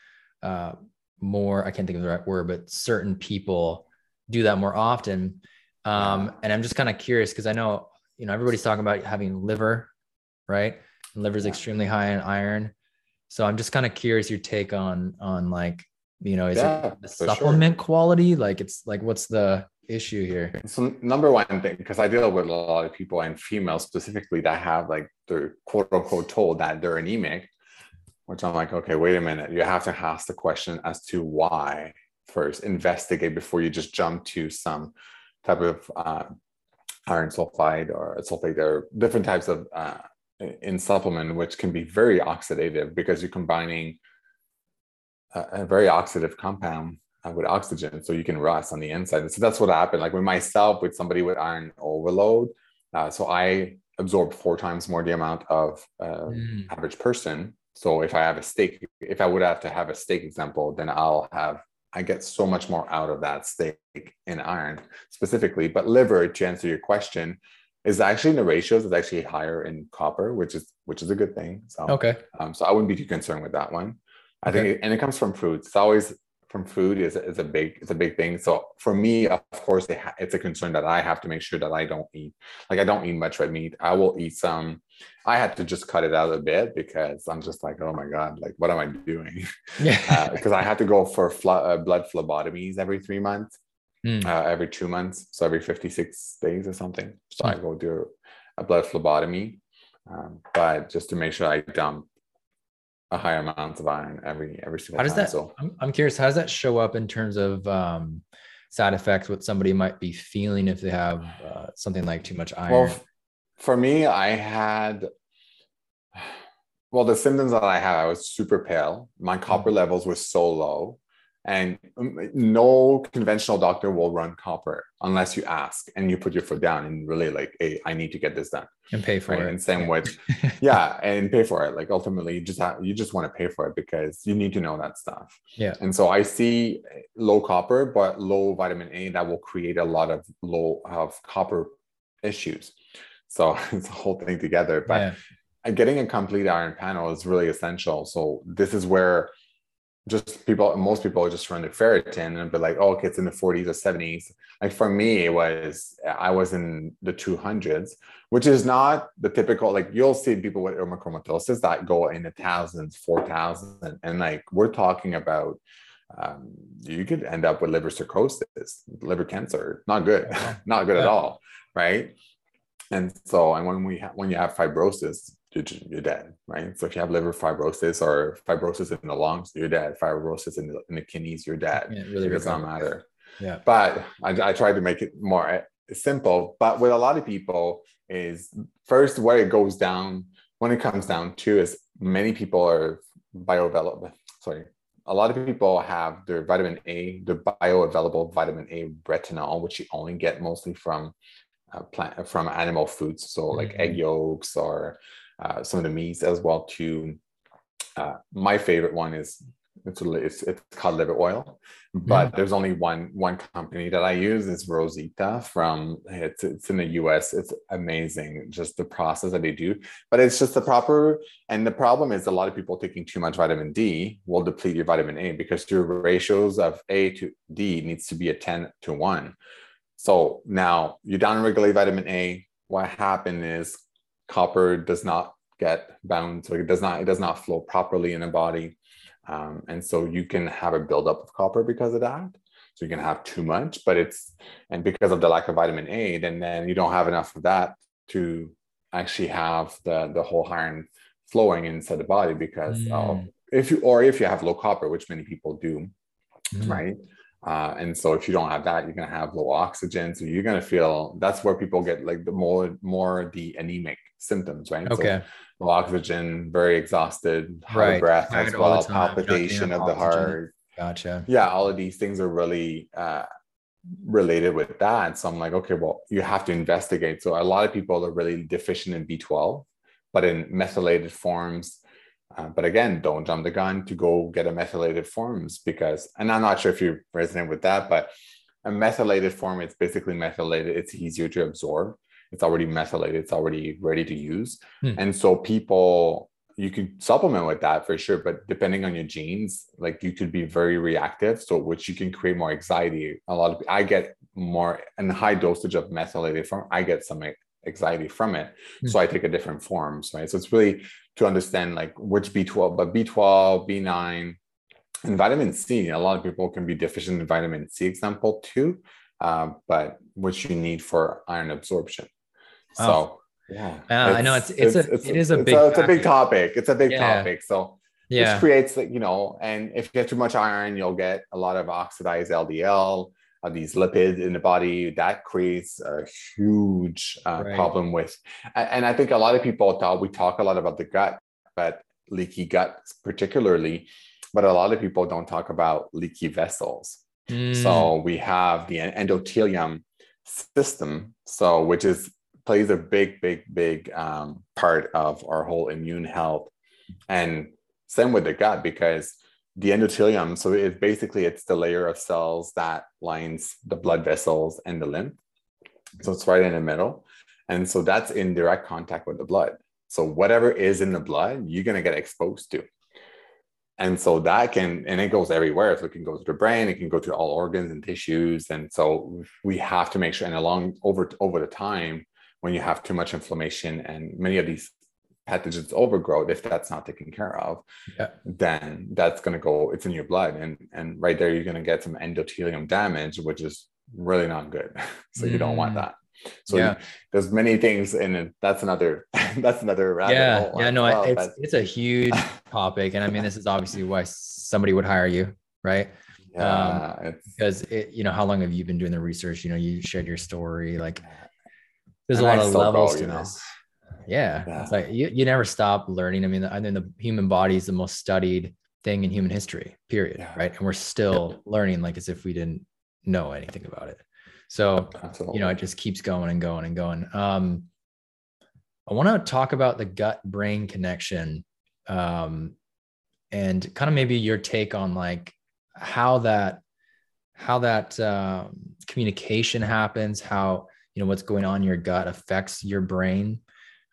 uh, more. I can't think of the right word, but certain people do that more often. Um, and I'm just kind of curious because I know, you know, everybody's talking about having liver, right? And liver is yeah. extremely high in iron. So I'm just kind of curious your take on on like, you know, is yeah, it the supplement sure. quality? Like it's like what's the issue here? So number one thing, because I deal with a lot of people and females specifically that have like they're quote unquote told that they're anemic, which I'm like, okay, wait a minute. You have to ask the question as to why first, investigate before you just jump to some type of uh, iron sulfide or sulfate. There are different types of uh, in supplement, which can be very oxidative because you're combining a, a very oxidative compound uh, with oxygen, so you can rust on the inside. So that's what happened. Like with myself, with somebody with iron overload, uh, so I absorb four times more the amount of uh, mm. average person so if I have a steak, if I would have to have a steak example, then I'll have I get so much more out of that steak in iron specifically. But liver, to answer your question, is actually in the ratios is actually higher in copper, which is which is a good thing. So okay. Um, so I wouldn't be too concerned with that one. I okay. think, it, and it comes from fruits. It's always from food is, is a big it's a big thing. So for me of course it's a concern that i have to make sure that i don't eat like i don't eat much red meat. I will eat some. I had to just cut it out a bit because i'm just like oh my god like what am i doing? Yeah. Because uh, i had to go for fl- uh, blood phlebotomies every three months mm. uh, every two months. So every 56 days or something. So mm. i go do a blood phlebotomy um, but just to make sure i dump a higher amount of iron every every single how does time. that so I'm, I'm curious how does that show up in terms of um, side effects what somebody might be feeling if they have uh, something like too much iron well for me i had well the symptoms that i had i was super pale my copper mm-hmm. levels were so low and um, no conventional doctor will run copper unless you ask and you put your foot down and really like, hey, I need to get this done and pay for right? it. And same yeah. with, yeah, and pay for it. Like ultimately, you just have you just want to pay for it because you need to know that stuff. Yeah. And so I see low copper, but low vitamin A that will create a lot of low of copper issues. So it's a whole thing together. But yeah. getting a complete iron panel is really essential. So this is where just people most people just run the ferritin and be like oh okay it's in the 40s or 70s like for me it was i was in the 200s which is not the typical like you'll see people with hemochromatosis that go in the thousands 4000 and like we're talking about um, you could end up with liver cirrhosis liver cancer. Not good. Not good yeah. at all right? And so and when we ha- when you have fibrosis you're, dead, right? So if you have liver fibrosis or fibrosis in the lungs, you're dead. Fibrosis in the, in the kidneys, you're dead. Yeah, it really it does not matter. Yeah. But I, I tried to make it more eh, simple. But with a lot of people is first where it goes down when it comes down to is many people are bioavailable. Sorry, a lot of people have their vitamin A, their bioavailable vitamin A retinol, which you only get mostly from uh, plant from animal foods, so like mm-hmm. egg yolks or uh, some of the meats as well too. Uh, my favorite one is it's, it's, it's called liver oil, but mm. there's only one one company that I use is Rosita from it's it's in the US. It's amazing, just the process that they do. But it's just the proper and the problem is a lot of people taking too much vitamin D will deplete your vitamin A because your ratios of A to D needs to be a 10 to 1. So now you down downregulate vitamin A. What happened is copper does not get bound so it does not it does not flow properly in the body um, and so you can have a buildup of copper because of that so you can have too much but it's and because of the lack of vitamin a then then you don't have enough of that to actually have the the whole iron flowing inside the body because mm. of, if you or if you have low copper which many people do mm. right uh, and so if you don't have that, you're gonna have low oxygen. So you're gonna feel that's where people get like the more more the anemic symptoms, right? Okay. So low oxygen, very exhausted, high right. breath as well, palpitation of the heart. Gotcha. Yeah, all of these things are really uh, related with that. So I'm like, okay, well, you have to investigate. So a lot of people are really deficient in B12, but in methylated forms, uh, but again, don't jump the gun to go get a methylated forms because, and I'm not sure if you're resident with that, but a methylated form, it's basically methylated. It's easier to absorb. It's already methylated. It's already ready to use. Hmm. And so people, you can supplement with that for sure. But depending on your genes, like you could be very reactive. So which you can create more anxiety. A lot of, I get more and high dosage of methylated form. I get some anxiety from it. Mm. So I take a different forms, right? So it's really to understand like which B12, but B12, B9, and vitamin C. A lot of people can be deficient in vitamin C, example too. uh, but which you need for iron absorption. Wow. So yeah, Uh, I know it's it's, a it is a it's big a, it's a big topic. It's a big Yeah. topic. So yeah which creates like you know, and if you get too much iron, you'll get a lot of oxidized LDL, uh, these lipids in the body. That creates a huge uh, Right. problem with. And I think a lot of people thought we talk a lot about the gut, but leaky gut particularly, but a lot of people don't talk about leaky vessels. Mm, So we have the endothelium system, so which is plays a big, big, big um, part of our whole immune health, and same with the gut because the endothelium. So it basically it's the layer of cells that lines the blood vessels and the lymph. So it's right in the middle, and so that's in direct contact with the blood. So whatever is in the blood, you're gonna get exposed to and so that can and it goes everywhere so it can go to the brain it can go to all organs and tissues and so we have to make sure and along over over the time when you have too much inflammation and many of these pathogens overgrowth if that's not taken care of Yeah. then that's going to go it's in your blood. And and right there you're going to get some endothelium damage which is really not good. So you don't want Mm. that. So Yeah. there's many things and that's another that's another rabbit yeah. yeah no well, it's it's a huge topic and i mean this is obviously why somebody would hire you right? Yeah it's because it you know how long have you been doing the research? You know you shared your story like there's a lot I of levels go, to you know. this yeah, Yeah. it's like you, you never stop learning i mean i mean the human body is the most studied thing in human history period Yeah. right and we're still learning like as if we didn't know anything about it so Absolutely. you know it just keeps going and going and going um i want to talk about the gut brain connection um and kind of maybe your take on like how that how that um, communication happens how you know what's going on in your gut affects your brain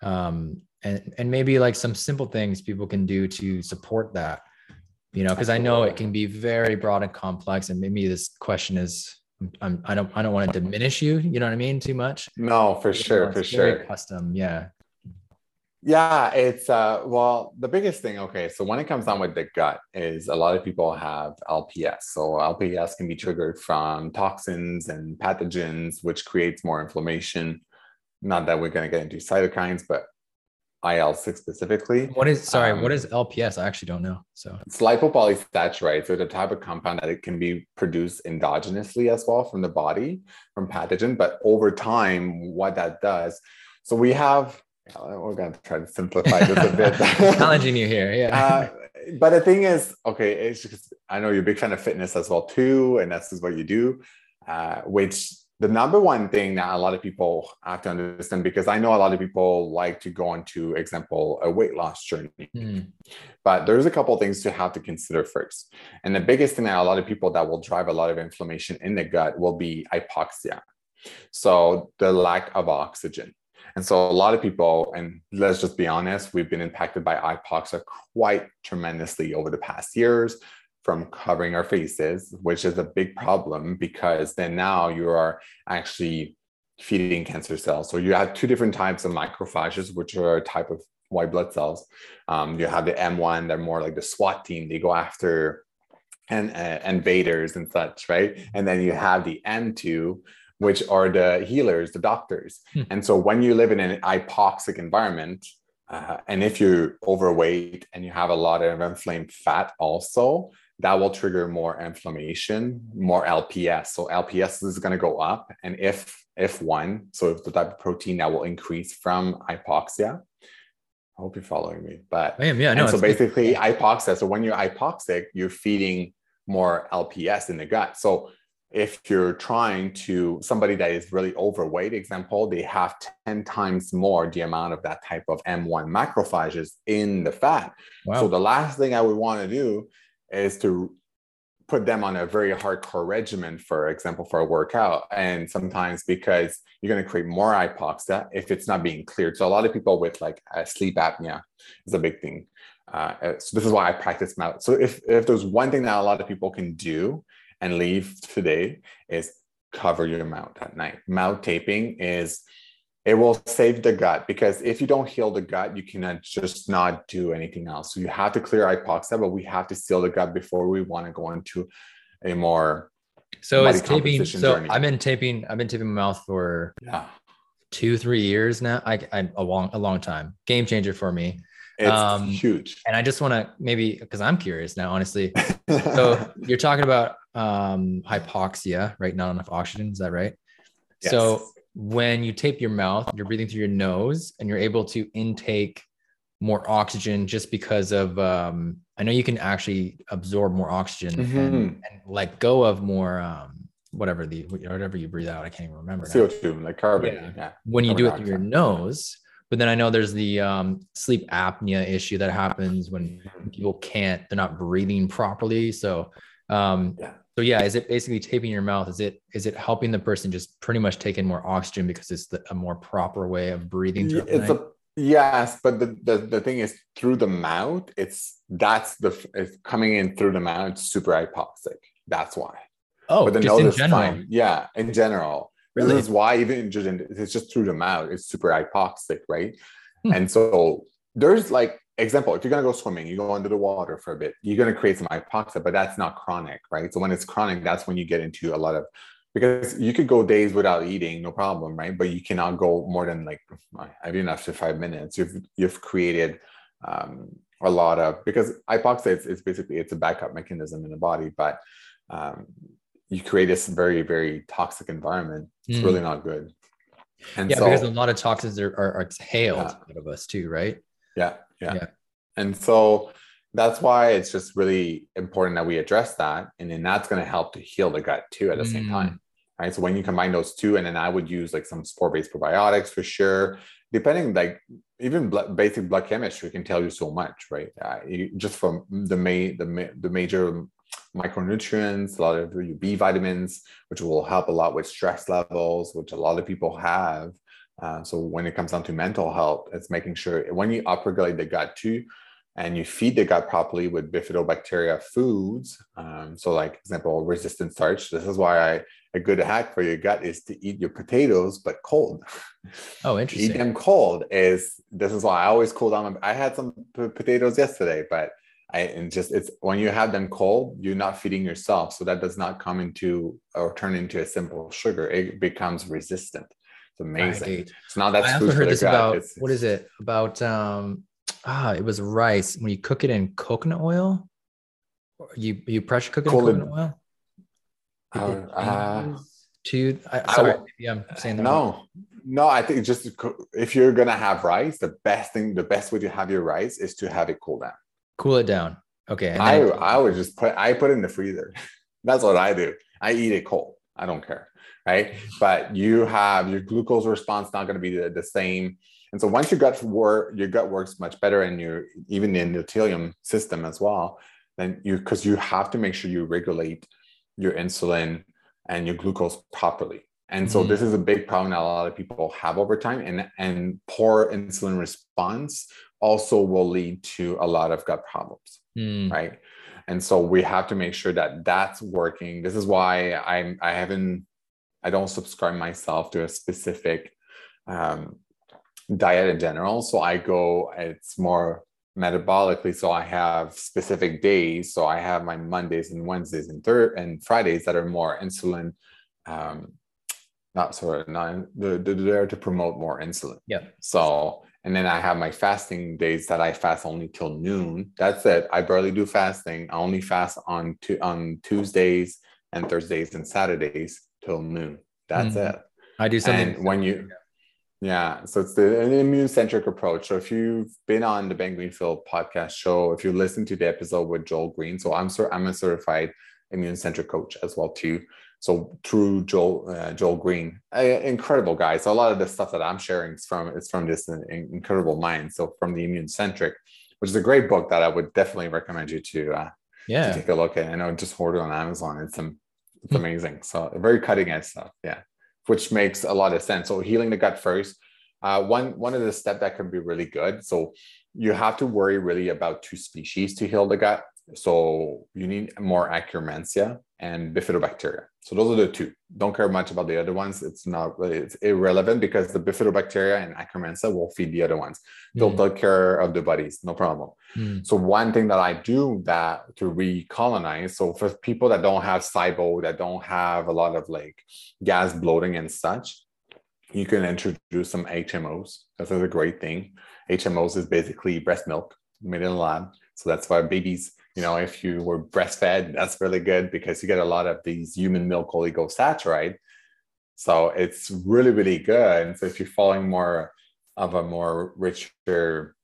um and and maybe like some simple things people can do to support that you know because i know it can be very broad and complex and maybe this question is I'm, i don't i don't want to diminish you you know what i mean too much no, for sure, for sure. custom yeah Yeah, it's uh well, the biggest thing, okay, so when it comes down with the gut is a lot of people have LPS. So LPS can be triggered from toxins and pathogens, which creates more inflammation. Not that we're going to get into cytokines, but IL-6 specifically. what is sorry what Um, is lps i actually don't know so It's lipopolysaccharide, so the type of compound that it can be produced endogenously as well from the body, from pathogen. But over time, what that does, so we have, we're going to try to simplify this a bit. challenging you here yeah Uh, but the thing is, okay, it's just, I know you're a big fan of fitness as well too, and that's just what you do. Uh, which the number one thing that a lot of people have to understand, because I know a lot of people like to go into, example, a weight loss journey. Hmm. But there's a couple of things to have to consider first. And the biggest thing that a lot of people that will drive a lot of inflammation in the gut will be hypoxia. So the lack of oxygen. And so a lot of people, and let's just be honest, we've been impacted by hypoxia quite tremendously over the past years from covering our faces, which is a big problem because then now you are actually feeding cancer cells. So you have two different types of macrophages, which are a type of white blood cells. Um, you have the M1, they're more like the SWAT team. They go after and uh, invaders and such, right? And then you have the M2, which are the healers, the doctors. Hmm. And so when you live in an hypoxic environment, uh, and if you're overweight and you have a lot of inflamed fat, also that will trigger more inflammation, more LPS. So LPS is going to go up, and if if one, so if the type of protein that will increase from hypoxia. I hope you're following me, but I am, yeah, no. so basically hypoxia. So when you're hypoxic, you're feeding more LPS in the gut. So if you're trying to somebody that is really overweight, example, they have 10 times more the amount of that type of M1 macrophages in the fat. wow. So the last thing I would want to do is to put them on a very hardcore regimen, for example, for a workout. And sometimes because you're going to create more hypoxia if it's not being cleared. So a lot of people with like sleep apnea is a big thing. Uh, uh, so this is why I practice mouth. So if if there's one thing that a lot of people can do and leave today is cover your mouth at night. Mouth taping is it will save the gut because if you don't heal the gut, you cannot just not do anything else. So you have to clear hypoxia, but we have to seal the gut before we want to go into a more So it's taping. So journey. I've been taping. I've been taping my mouth for yeah two three years now. I, I a long a long time. Game changer for me. It's um, huge. And I just want to maybe because I'm curious now, honestly. so you're talking about um, hypoxia, right? Not enough oxygen. Is that right? Yes. So when you tape your mouth, you're breathing through your nose, and you're able to intake more oxygen just because of um, I know you can actually absorb more oxygen mm-hmm. and, and, let go of more um, whatever the whatever you breathe out. I can't even remember. CO2, now. like carbon. Yeah. yeah. When you do it through your nose, but then I know there's the um, sleep apnea issue that happens when mm-hmm. people can't, they're not breathing properly. So, um, yeah. So yeah, is it basically taping your mouth? Is it is it helping the person just pretty much take in more oxygen because it's the, a more proper way of breathing? Through it's a yes, but the, the the thing is through the mouth. It's that's the it's coming in through the mouth. It's super hypoxic. That's why. Oh, but the nose is fine. Yeah, in general. Really? This is why even just in, it's just through the mouth, it's super hypoxic, right? Hmm. And so there's like example, if you're gonna go swimming, you go under the water for a bit, you're gonna create some hypoxia, but that's not chronic, right? So when it's chronic, that's when you get into a lot of because you could go days without eating, no problem, right? But you cannot go more than like even after five minutes. You've you've created um, a lot of because hypoxia is, is basically it's a backup mechanism in the body, but um, you create this very very toxic environment it's mm. really not good and yeah so, because a lot of toxins are, are, are exhaled yeah. out of us too right yeah, yeah. Yeah. And so that's why it's just really important that we address that and then that's going to help to heal the gut too at the mm. same time right? So when you combine those two and then i would use like some spore-based probiotics for sure. Depending like even blood, basic blood chemistry can tell you so much right? Uh, you, just from the main the, the major micronutrients, a lot of your B vitamins, which will help a lot with stress levels, which a lot of people have. Uh, so when it comes down to mental health, it's making sure when you upregulate the gut too, and you feed the gut properly with bifidobacteria foods. Um, so, like example, resistant starch. This is why I, a good hack for your gut is to eat your potatoes but cold. Oh, interesting. eat them cold is this is why I always cool down. I had some p- potatoes yesterday, but I, and just it's when you have them cold, you're not feeding yourself. So that does not come into or turn into a simple sugar. It becomes resistant. It's amazing. Right. So now that's I also heard this about it's, what is it about? Um, ah, it was rice when you cook it in coconut oil. You you pressure cook it in coconut oil. Uh, uh, to I, sorry, I, maybe I'm saying that no. Wrong. No, I think just if you're gonna have rice, the best thing, the best way to have your rice is to have it cool down. Cool it down. Okay. I I would just put I put it in the freezer. That's what I do. I eat it cold. I don't care. Right. But you have your glucose response not going to be the, the same. And so once your gut work, your gut works much better and your even in the endothelium system as well, then you because you have to make sure you regulate your insulin and your glucose properly. And so mm-hmm. this is a big problem that a lot of people have over time. And, and poor insulin response also will lead to a lot of gut problems. Mm. Right. And so we have to make sure that that's working. This is why I'm, I haven't, I don't subscribe myself to a specific um, diet in general. So I go, it's more metabolically. So I have specific days. So I have my Mondays and Wednesdays and third and Fridays that are more insulin um, not sorry, not they're, they're there to promote more insulin. Yeah. So and then I have my fasting days that I fast only till noon. That's it. I barely do fasting. I only fast on tu- on Tuesdays and Thursdays and Saturdays till noon. That's mm-hmm. it. I do something. And when you, yeah, so it's the an immune centric approach. So if you've been on the Ben Greenfield podcast show, if you listen to the episode with Joel Greene, so I'm sure I'm a certified immune centric coach as well too. So through Joel uh, Joel Greene, a, incredible guy. So a lot of the stuff that I'm sharing is from is from this incredible mind. So from the Immune Centric, which is a great book that I would definitely recommend you to uh, yeah to take a look at. I know just order on Amazon. It's some it's amazing. So very cutting edge stuff. Yeah, which makes a lot of sense. So healing the gut first. Uh, one one of the steps that can be really good. So you have to worry really about two species to heal the gut. So you need more akkermansia and bifidobacteria. So those are the two. Don't care much about the other ones. It's not it's irrelevant because the bifidobacteria and Akkermansia will feed the other ones. They'll mm. take care of the bodies, no problem. Mm. So one thing that I do that to recolonize. So for people that don't have SIBO, that don't have a lot of like gas bloating and such, you can introduce some HMOs. That's a great thing. HMOs is basically breast milk made in a lab. So that's why babies you know, if you were breastfed, that's really good because you get a lot of these human milk oligosaccharide. So it's really, really good. And so if you're following more of a more richer,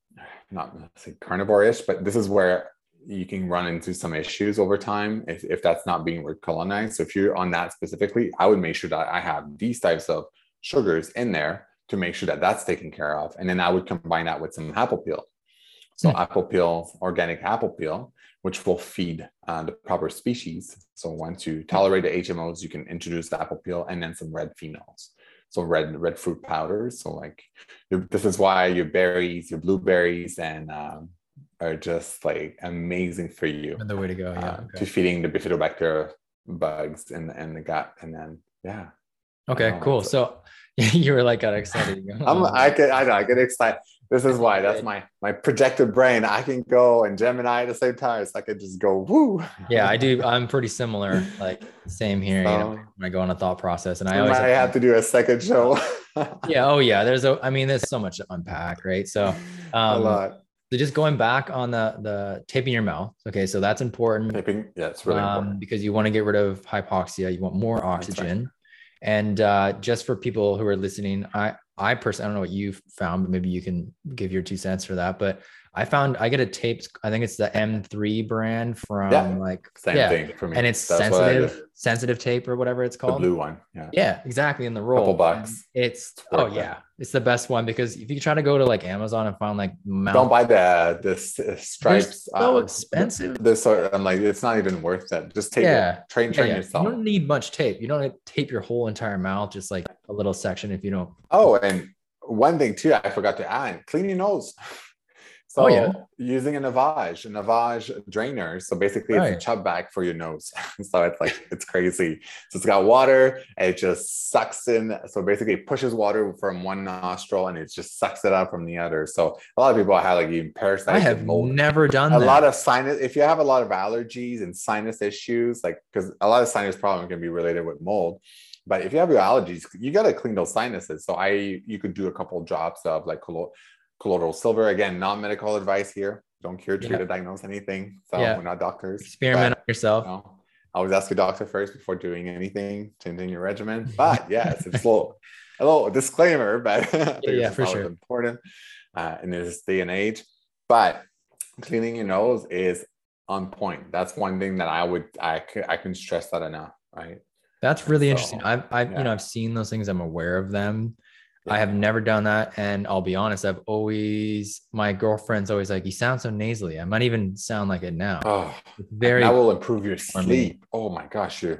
not say carnivore-ish, but this is where you can run into some issues over time if, if that's not being recolonized. So if you're on that specifically, I would make sure that I have these types of sugars in there to make sure that that's taken care of. And then I would combine that with some apple peel. So mm. apple peel, organic apple peel, which will feed uh, the proper species. So once you tolerate the HMOs, you can introduce the apple peel and then some red phenols. So red red fruit powders. So like this is why your berries, your blueberries, and um, are just like amazing for you. And the way to go, yeah. Uh, okay. To feeding the bifidobacter bugs in in the gut, and then yeah. Okay, cool. So you were like got excited. I'm, I get I know I get excited. This is why that's my my projected brain. I can go and Gemini at the same time. So I could just go woo. Yeah, I do. I'm pretty similar. Like same here. So, you know, when I go on a thought process, and I always have, have to do a second show. yeah. Oh yeah. There's a. I mean, there's so much to unpack, right? So um, a lot. So just going back on the the taping your mouth. Okay, so that's important. Taping, yeah, it's really um, important because you want to get rid of hypoxia. You want more oxygen. And uh, just for people who are listening, I I personally, I don't know what you found, but maybe you can give your two cents for that. But I found I get a tape. I think it's the M3 brand from yeah, like same yeah, thing for me. And it's That's sensitive, sensitive tape or whatever it's called. The blue one. Yeah. Yeah, exactly. In the roll. Couple bucks. And it's oh yeah, it's the best one because if you try to go to like Amazon and find like mount, don't buy the the stripes. They're so uh, expensive. This I'm like it's not even worth it. Just take yeah. it. Train train yeah, yourself. You don't need much tape. You don't need to tape your whole entire mouth. Just like a little section if you don't. Oh, and one thing too, I forgot to add: clean your nose. So oh, yeah. using a Navage, a Navage drainer. So basically right. it's a chub bag for your nose. so it's like, it's crazy. So it's got water, it just sucks in. So basically it pushes water from one nostril and it just sucks it out from the other. So a lot of people have like even parasites. I have mold. never done a that. lot of sinus. If you have a lot of allergies and sinus issues, like, because a lot of sinus problems can be related with mold. But if you have your allergies, you got to clean those sinuses. So I, you could do a couple drops of like colloidal silver. Again, non-medical advice here. Don't cure, treat, yeah. or diagnose anything. So yeah. we're not doctors. Experiment on yourself. You know, always ask your doctor first before doing anything, changing your regimen. But yes, it's a little, a little disclaimer, but yeah, yeah for sure. important uh, in this day and age. But cleaning your nose is on point. That's one thing that I would I I can stress that enough, right? That's really so, interesting. I've, I've yeah. you know I've seen those things. I'm aware of them. I have never done that. And I'll be honest, I've always, my girlfriend's always like, you sound so nasally. I might even sound like it now. Oh, very, that will improve your sleep. Oh my gosh. You,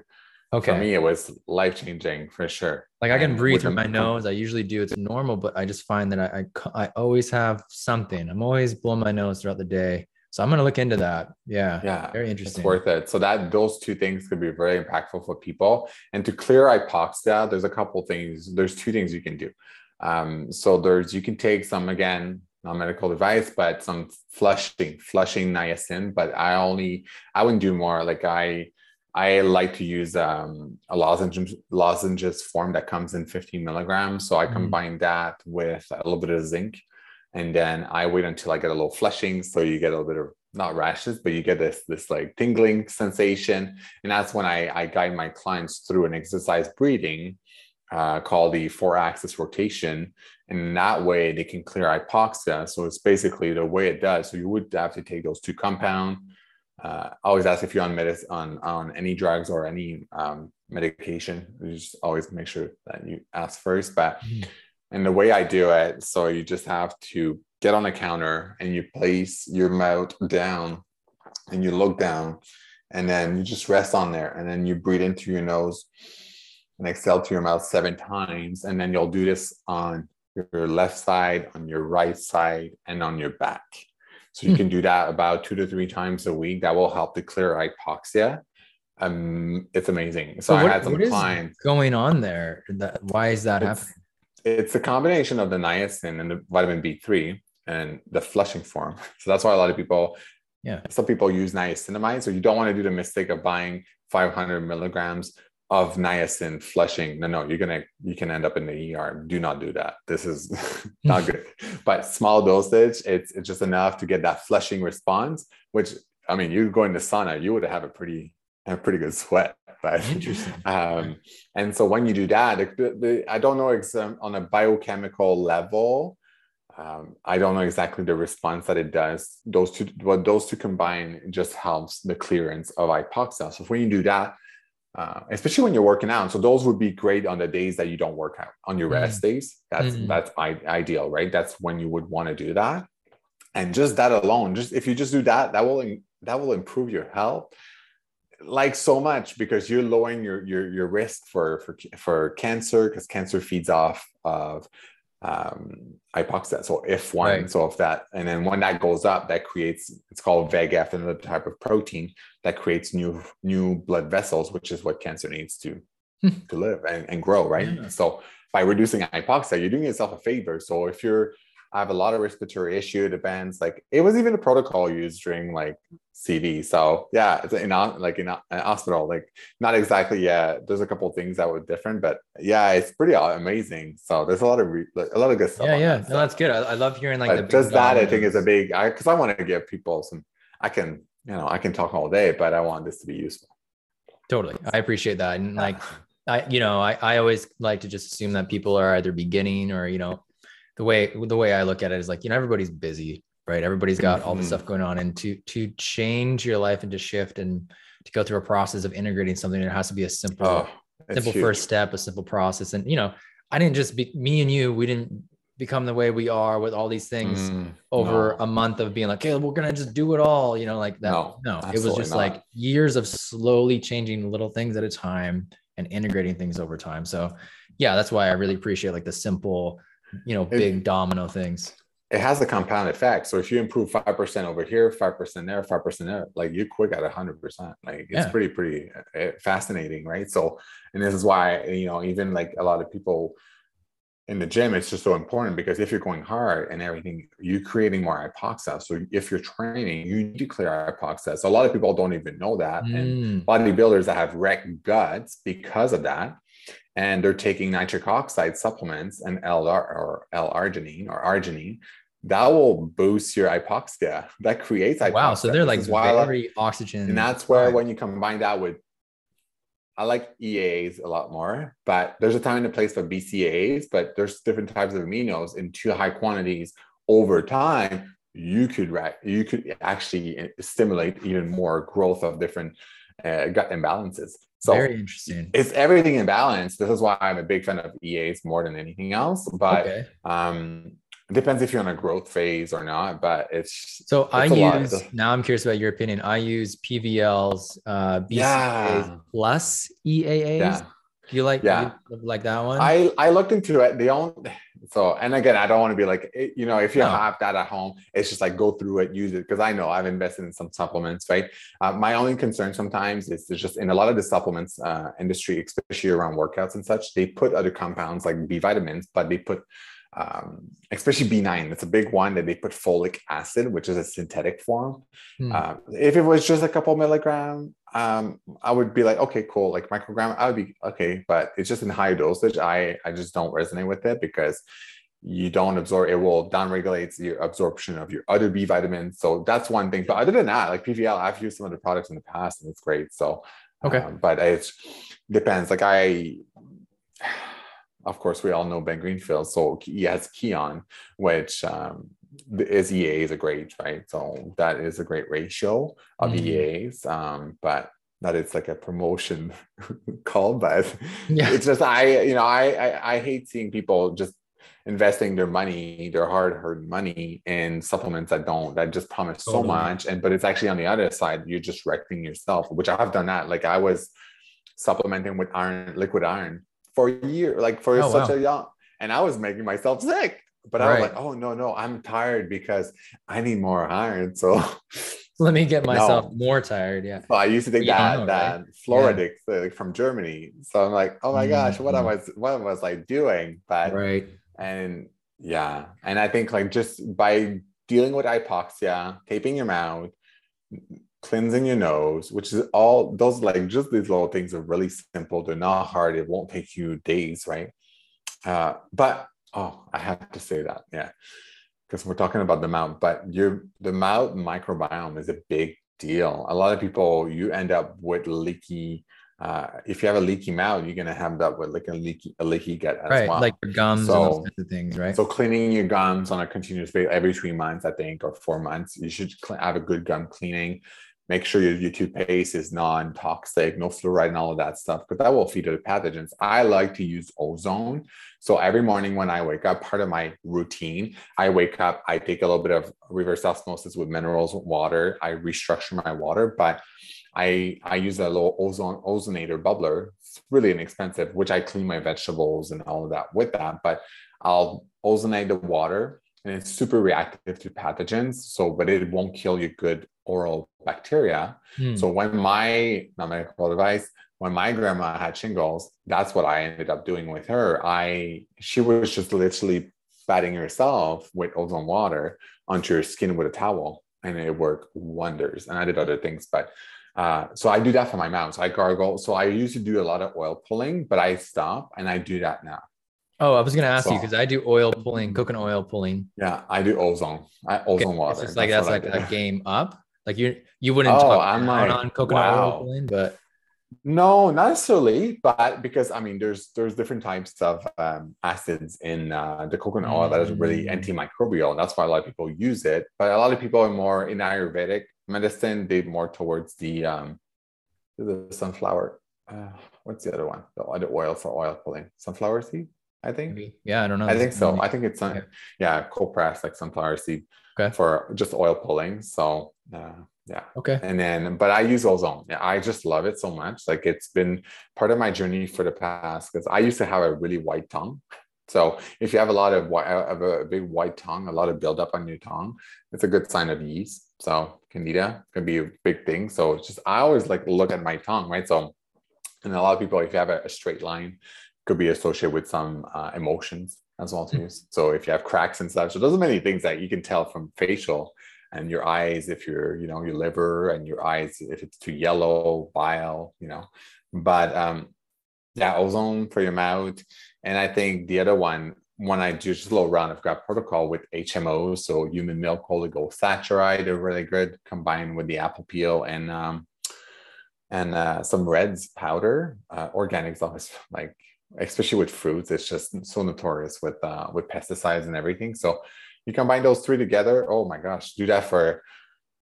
okay. For me, it was life changing for sure. Like I can breathe through my nose. I usually do. It's normal, but I just find that I, I, I always have something. I'm always blowing my nose throughout the day. So I'm going to look into that. Yeah. Yeah. Very interesting. It's worth it. So that those two things could be very impactful for people. And to clear hypoxia, there's a couple things. There's two things you can do. Um, so there's you can take some again, not medical advice, but some flushing, flushing niacin. But I only I wouldn't do more. Like I I like to use um, a lozenge, lozenges form that comes in 15 milligrams. So I mm-hmm. combine that with a little bit of zinc and then I wait until I get a little flushing, so you get a little bit of not rashes, but you get this this like tingling sensation, and that's when I I guide my clients through an exercise breathing uh, called the four axis rotation, and that way they can clear hypoxia. So it's basically the way it does. So you would have to take those two compound. Uh, always ask if you're on medicine on on any drugs or any um, medication. You just always make sure that you ask first, but. Mm-hmm and the way I do it, so you just have to get on a counter and you place your mouth down and you look down and then you just rest on there and then you breathe into your nose and exhale to your mouth seven times. And then you'll do this on your left side, on your right side, and on your back. So you mm. can do that about two to three times a week. That will help to clear hypoxia. um, it's amazing. So, so what, I had some clients going on there. That why is that happening? It's a combination of the niacin and the vitamin B3 and the flushing form. So that's why a lot of people, yeah, some people use niacinamide. So you don't want to do the mistake of buying 500 milligrams of niacin flushing. No, no, you're gonna you can end up in the ER. Do not do that. This is not good. But small dosage, it's it's just enough to get that flushing response. Which I mean, you go in the sauna, you would have a pretty a pretty good sweat. But interesting. Um, and so when you do that, the, the, I don't know exactly on a biochemical level. Um, I don't know exactly the response that it does. Those two, what those two combine just helps the clearance of hypoxia. So when you do that, uh, especially when you're working out. So those would be great on the days that you don't work out on your rest mm days. That's mm that's I- ideal, right? That's when you would want to do that. And just that alone, just if you just do that, that will that will improve your health like so much because you're lowering your your your risk for for for cancer because cancer feeds off of um, hypoxia. So if one, right. so if that, and then when that goes up, that creates it's called VEGF, another type of protein that creates new new blood vessels, which is what cancer needs to hmm. to live and, and grow, right? Yeah. So by reducing hypoxia, you're doing yourself a favor. So if you're I have a lot of respiratory issue. It depends. Like it was even a protocol used during like CD. So yeah, it's in like in a hospital. Like not exactly. Yeah, there's a couple things that were different, but yeah, it's pretty amazing. So there's a lot of re- a lot of good stuff. Yeah, yeah, that no, that's good. I, I, love hearing like the just that. I think is a big. I because I want to give people some. I can you know I can talk all day, but I want this to be useful. Totally, I appreciate that, and like I you know I I always like to just assume that people are either beginning or you know the way the way I look at it is like you know everybody's busy, right? Everybody's got all this mm-hmm. stuff going on, and to to change your life and to shift and to go through a process of integrating something, there has to be a simple oh, simple huge. first step, a simple process. And you know, I didn't just be me and you. We didn't become the way we are with all these things mm, over no. a month of being like, okay, we're gonna just do it all, you know, like that. No, no it was just not. like years of slowly changing little things at a time and integrating things over time. So yeah, that's why I really appreciate like the simple you know, big it, domino things. It has a compound effect. So if you improve 5% over here, 5% there, 5% there, like you quick at 100%. Like it's yeah. pretty, pretty uh, fascinating, right? So, and this is why, you know, even like a lot of people in the gym, it's just so important because if you're going hard and everything, you're creating more hypoxia. So if you're training, you need to clear hypoxia. So a lot of people don't even know that. Mm. And bodybuilders that have wrecked guts because of that and they're taking nitric oxide supplements and L or L-arginine or arginine, that will boost your hypoxia. That creates hypoxia. Wow, so they're like very oxygen. And that's where when you combine that with, I like EAs a lot more, but there's a time and a place for BCAAs, but there's different types of aminos in too high quantities over time. You could you could actually stimulate even more growth of different uh, gut imbalances. So very interesting. It's everything in balance. This is why I'm a big fan of EAs more than anything else. But okay. um, it depends if you're on a growth phase or not. But it's so it's I use now. I'm curious about your opinion. I use PVLs, uh, yeah. plus EAAs. Yeah. Do you like yeah. You like that one? I I looked into it. The only so and again, I don't want to be like you know if you no. have that at home, it's just like go through it, use it because I know I've invested in some supplements. Right. Uh, my only concern sometimes is just in a lot of the supplements uh, industry, especially around workouts and such, they put other compounds like B vitamins, but they put um, especially B9. It's a big one that they put folic acid, which is a synthetic form. Hmm. Uh, if it was just a couple milligram, um, I would be like, okay, cool. Like microgram, I would be okay, but it's just in high dosage. I I just don't resonate with it because you don't absorb. It will downregulate your absorption of your other B vitamins. So that's one thing. But other than that, like PVL, I've used some of the products in the past, and it's great. So okay, um, but it depends. Like I of course, we all know Ben Greenfield. So he has Kion, which um, is EA is a great, right? So that is a great ratio of mm. EAs. Um, but that it's like a promotion call, but yeah. it's just I, you know, I, I I hate seeing people just investing their money, their hard-earned money in supplements that don't that just promise so much. And but it's actually on the other side, you're just wrecking yourself, which I have done that. Like I was supplementing with iron, liquid iron for a year, like for oh, such wow. a young, and I was making myself sick. But right. I was like, oh no, no, I'm tired because I need more iron. So, let me get myself no. more tired. Yeah. Well, I used to think that know, that right? Floradix yeah. like from Germany. So I'm like, oh my mm-hmm. gosh, what I was what was I doing? But right. And yeah, and I think like just by dealing with hypoxia, taping your mouth, cleansing your nose, which is all those like just these little things are really simple. They're not hard. It won't take you days, right? Uh, but oh, I have to say that, yeah, because we're talking about the mouth. But your the mouth microbiome is a big deal. A lot of people you end up with leaky. Uh, if you have a leaky mouth, you're gonna have that with like a leaky a leaky gut as right, well. like your gums so, and those kinds of things, right? So cleaning your gums on a continuous basis every three months, I think, or four months, you should have a good gum cleaning make sure your, your toothpaste is non-toxic, no fluoride and all of that stuff, because that will feed the pathogens. I like to use ozone. So every morning when I wake up, part of my routine, I wake up, I take a little bit of reverse osmosis with minerals, water, I restructure my water, but I I use a little ozone ozonator bubbler. It's really inexpensive, which I clean my vegetables and all of that with that. But I'll ozonate the water and it's super reactive to pathogens. So, but it won't kill your good oral bacteria. Hmm. So when my not medical advice, when my grandma had shingles, that's what I ended up doing with her. I she was just literally batting herself with ozone water onto your skin with a towel, and it worked wonders. And I did other things, but uh, so I do that for my mouth. So I gargle. So I used to do a lot of oil pulling, but I stop and I do that now. Oh, I was going to ask so, you because I do oil pulling, coconut oil pulling. Yeah, I do ozone. I ozone okay. water. It's like that's, that's like a game up. Like you you wouldn't oh, talk I'm like, on coconut wow. oil pulling, but no, not necessarily, but because I mean, there's there's different types of um, acids in uh, the coconut oil that is really mm. antimicrobial. That's why a lot of people use it. But a lot of people are more in Ayurvedic medicine. They more towards the um, the sunflower. Uh, what's the other one? The other oil for oil pulling. Sunflower seed. I think. Maybe. Yeah, I don't know. I think so. I think it's yeah, yeah cold press like sunflower seed okay. for just oil pulling. So uh, yeah. Okay. And then, but I use ozone. Yeah, I just love it so much. Like it's been part of my journey for the past because I used to have a really white tongue. So if you have a lot of, of a big white tongue, a lot of buildup on your tongue, it's a good sign of yeast. So candida can be a big thing. So it's just I always like look at my tongue, right? So and a lot of people, if you have a, a straight line, could be associated with some uh, emotions as well too. Mm-hmm. So if you have cracks and stuff, so those are many things that you can tell from facial and your eyes, if you're, you know, your liver and your eyes, if it's too yellow, bile, you know, but um, yeah, ozone for your mouth. And I think the other one, when I do just a little round of gut protocol with HMOs, so human milk oligosaccharide are really good combined with the apple peel and um, and uh, some reds powder. Uh, organic stuff like especially with fruits, it's just so notorious with uh, with pesticides and everything. So you combine those three together. Oh my gosh, do that for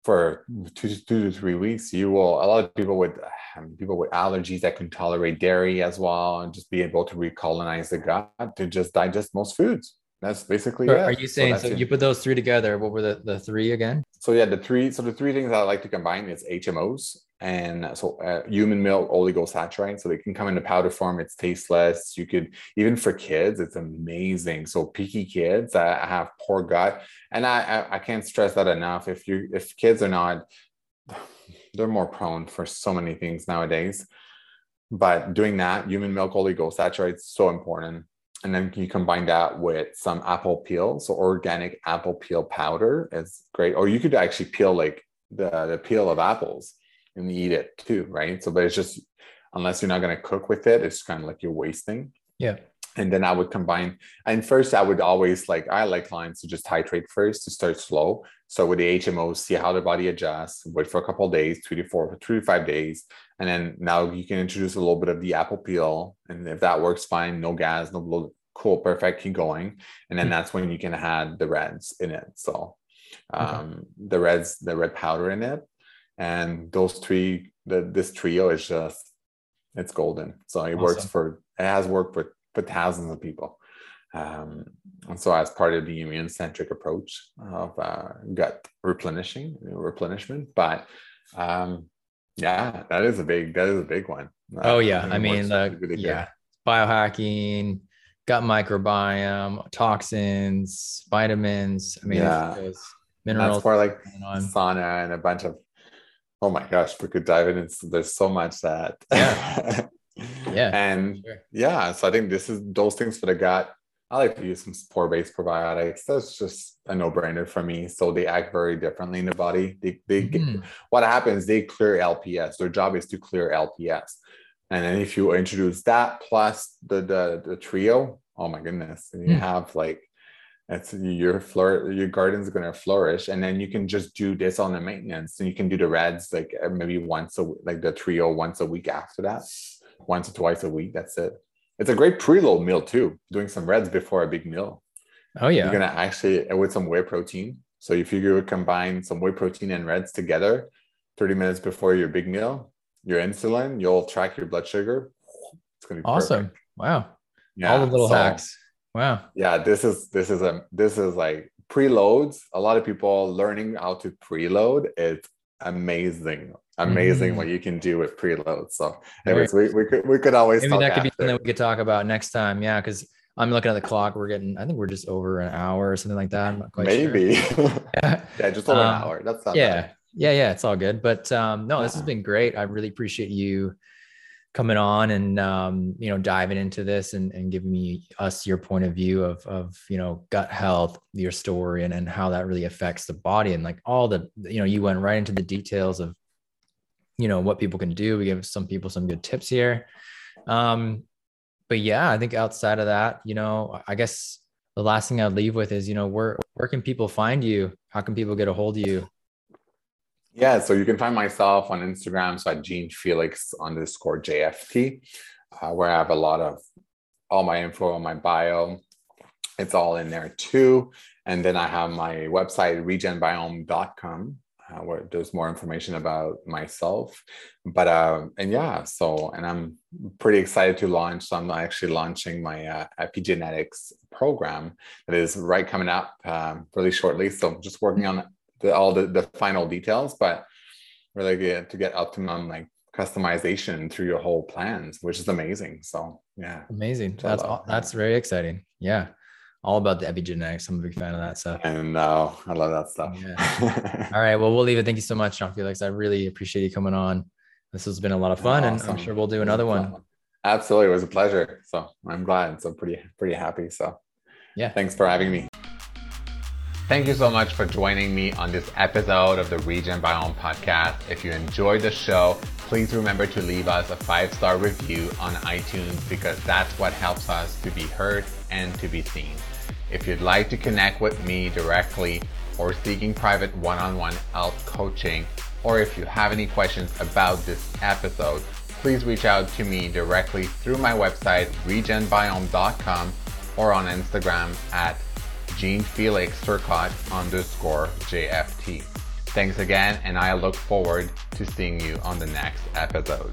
for two, two to three weeks. You will. A lot of people with um, people with allergies that can tolerate dairy as well, and just be able to recolonize the gut to just digest most foods. That's basically so it. Are you saying so? so you put those three together. What were the the three again? So yeah, the three. So the three things I like to combine is HMOs, and so uh, human milk oligosaccharide so they can come in a powder form it's tasteless. You could even for kids it's amazing. So picky kids that have poor gut and I, I, I can't stress that enough. If you if kids are not they're more prone for so many things nowadays. But doing that human milk oligosaccharide is so important. And then you combine that with some apple peel. So organic apple peel powder is great. Or you could actually peel like the, the peel of apples and eat it too, right? So, but it's just unless you're not going to cook with it, it's kind of like you're wasting. Yeah. And then I would combine, and first I would always like, I like clients to just titrate first to start slow. So with the HMOs, see how the body adjusts, wait for a couple days, three to four, three to five days. And then now you can introduce a little bit of the apple peel. And if that works fine, no gas, no blood, cool, perfect, keep going. And then mm-hmm. that's when you can add the reds in it. So um, okay. the reds, the red powder in it and those three the, this trio is just it's golden so it awesome. works for it has worked for for thousands of people um, and so as part of the immune centric approach of uh, gut replenishing replenishment but um, yeah that is a big that is a big one oh yeah i mean the, really yeah biohacking gut microbiome toxins vitamins i mean yeah. minerals. That's for like sauna and a bunch of. Oh my gosh, we could dive in. There's so much that. Yeah. yeah. And sure. yeah, so I think this is those things for the gut. I like to use some spore-based probiotics. That's just a no-brainer for me. So they act very differently in the body. They, they mm-hmm. what happens? They clear LPS. Their job is to clear LPS. And then if you introduce that plus the the, the trio, oh my goodness, and you mm. have like it's your floor your garden's going to flourish and then you can just do this on the maintenance and you can do the reds like uh, maybe once a like the trio once a week after that. Once or twice a week that's it. It's a great preload meal too doing some reds before a big meal. Oh yeah. You're going to actually uh, with some whey protein. So if you combine some whey protein and reds together 30 minutes before your big meal your insulin you'll track your blood sugar. It's going to be awesome. Perfect. wow. Yeah, all the little so, hacks Wow. Yeah, this is this is a this is like preloads. A lot of people learning how to preload. It's amazing, amazing mm. what you can do with preloads. So, anyways, we, we could we could always maybe that could after. be something we could talk about next time. Yeah, because I'm looking at the clock. We're getting, I think we're just over an hour or something like that. I'm not quite maybe. Sure. yeah. yeah, just over um, an hour. That's not yeah. Bad. Yeah, yeah, it's all good. But um, no, this has been great. I really appreciate you coming on and um, you know diving into this and, and giving me us your point of view of of you know gut health your story and, and how that really affects the body and like all the you know you went right into the details of you know what people can do. We give some people some good tips here. Um but yeah i think outside of that you know i guess the last thing i'd leave with is you know where where can people find you? How can people get a hold of you yeah, so you can find myself on Instagram, so at Jean-Felix underscore JFT, uh, where I have a lot of all my info on my bio. It's all in there too. And then I have my website, regenbiome.com, uh, where there's more information about myself. But, uh, and yeah, so, and I'm pretty excited to launch. So I'm actually launching my uh, epigenetics program that is right coming up um, really shortly. So I'm just working on the, all the, the final details, but really get to get optimum like customization through your whole plans, which is amazing. So yeah, amazing. That's all, that's very exciting. Yeah, all about the epigenetics. I'm a big fan of that stuff. And uh, I love that stuff. Yeah. all right. Well, we'll leave it. Thank you so much, John Felix. I really appreciate you coming on. This has been a lot of fun, awesome. and I'm sure we'll do another one. Absolutely, it was a pleasure. So I'm glad. So pretty pretty happy. So yeah, thanks for having me. Thank you so much for joining me on this episode of the RegenBiome podcast. If you enjoyed the show, please remember to leave us a five star review on iTunes because that's what helps us to be heard and to be seen. If you'd like to connect with me directly or seeking private one on one health coaching, or if you have any questions about this episode, please reach out to me directly through my website, regenbiome.com, or on Instagram at Jean-Felix Turcotte underscore JFT. Thanks again, and I look forward to seeing you on the next episode.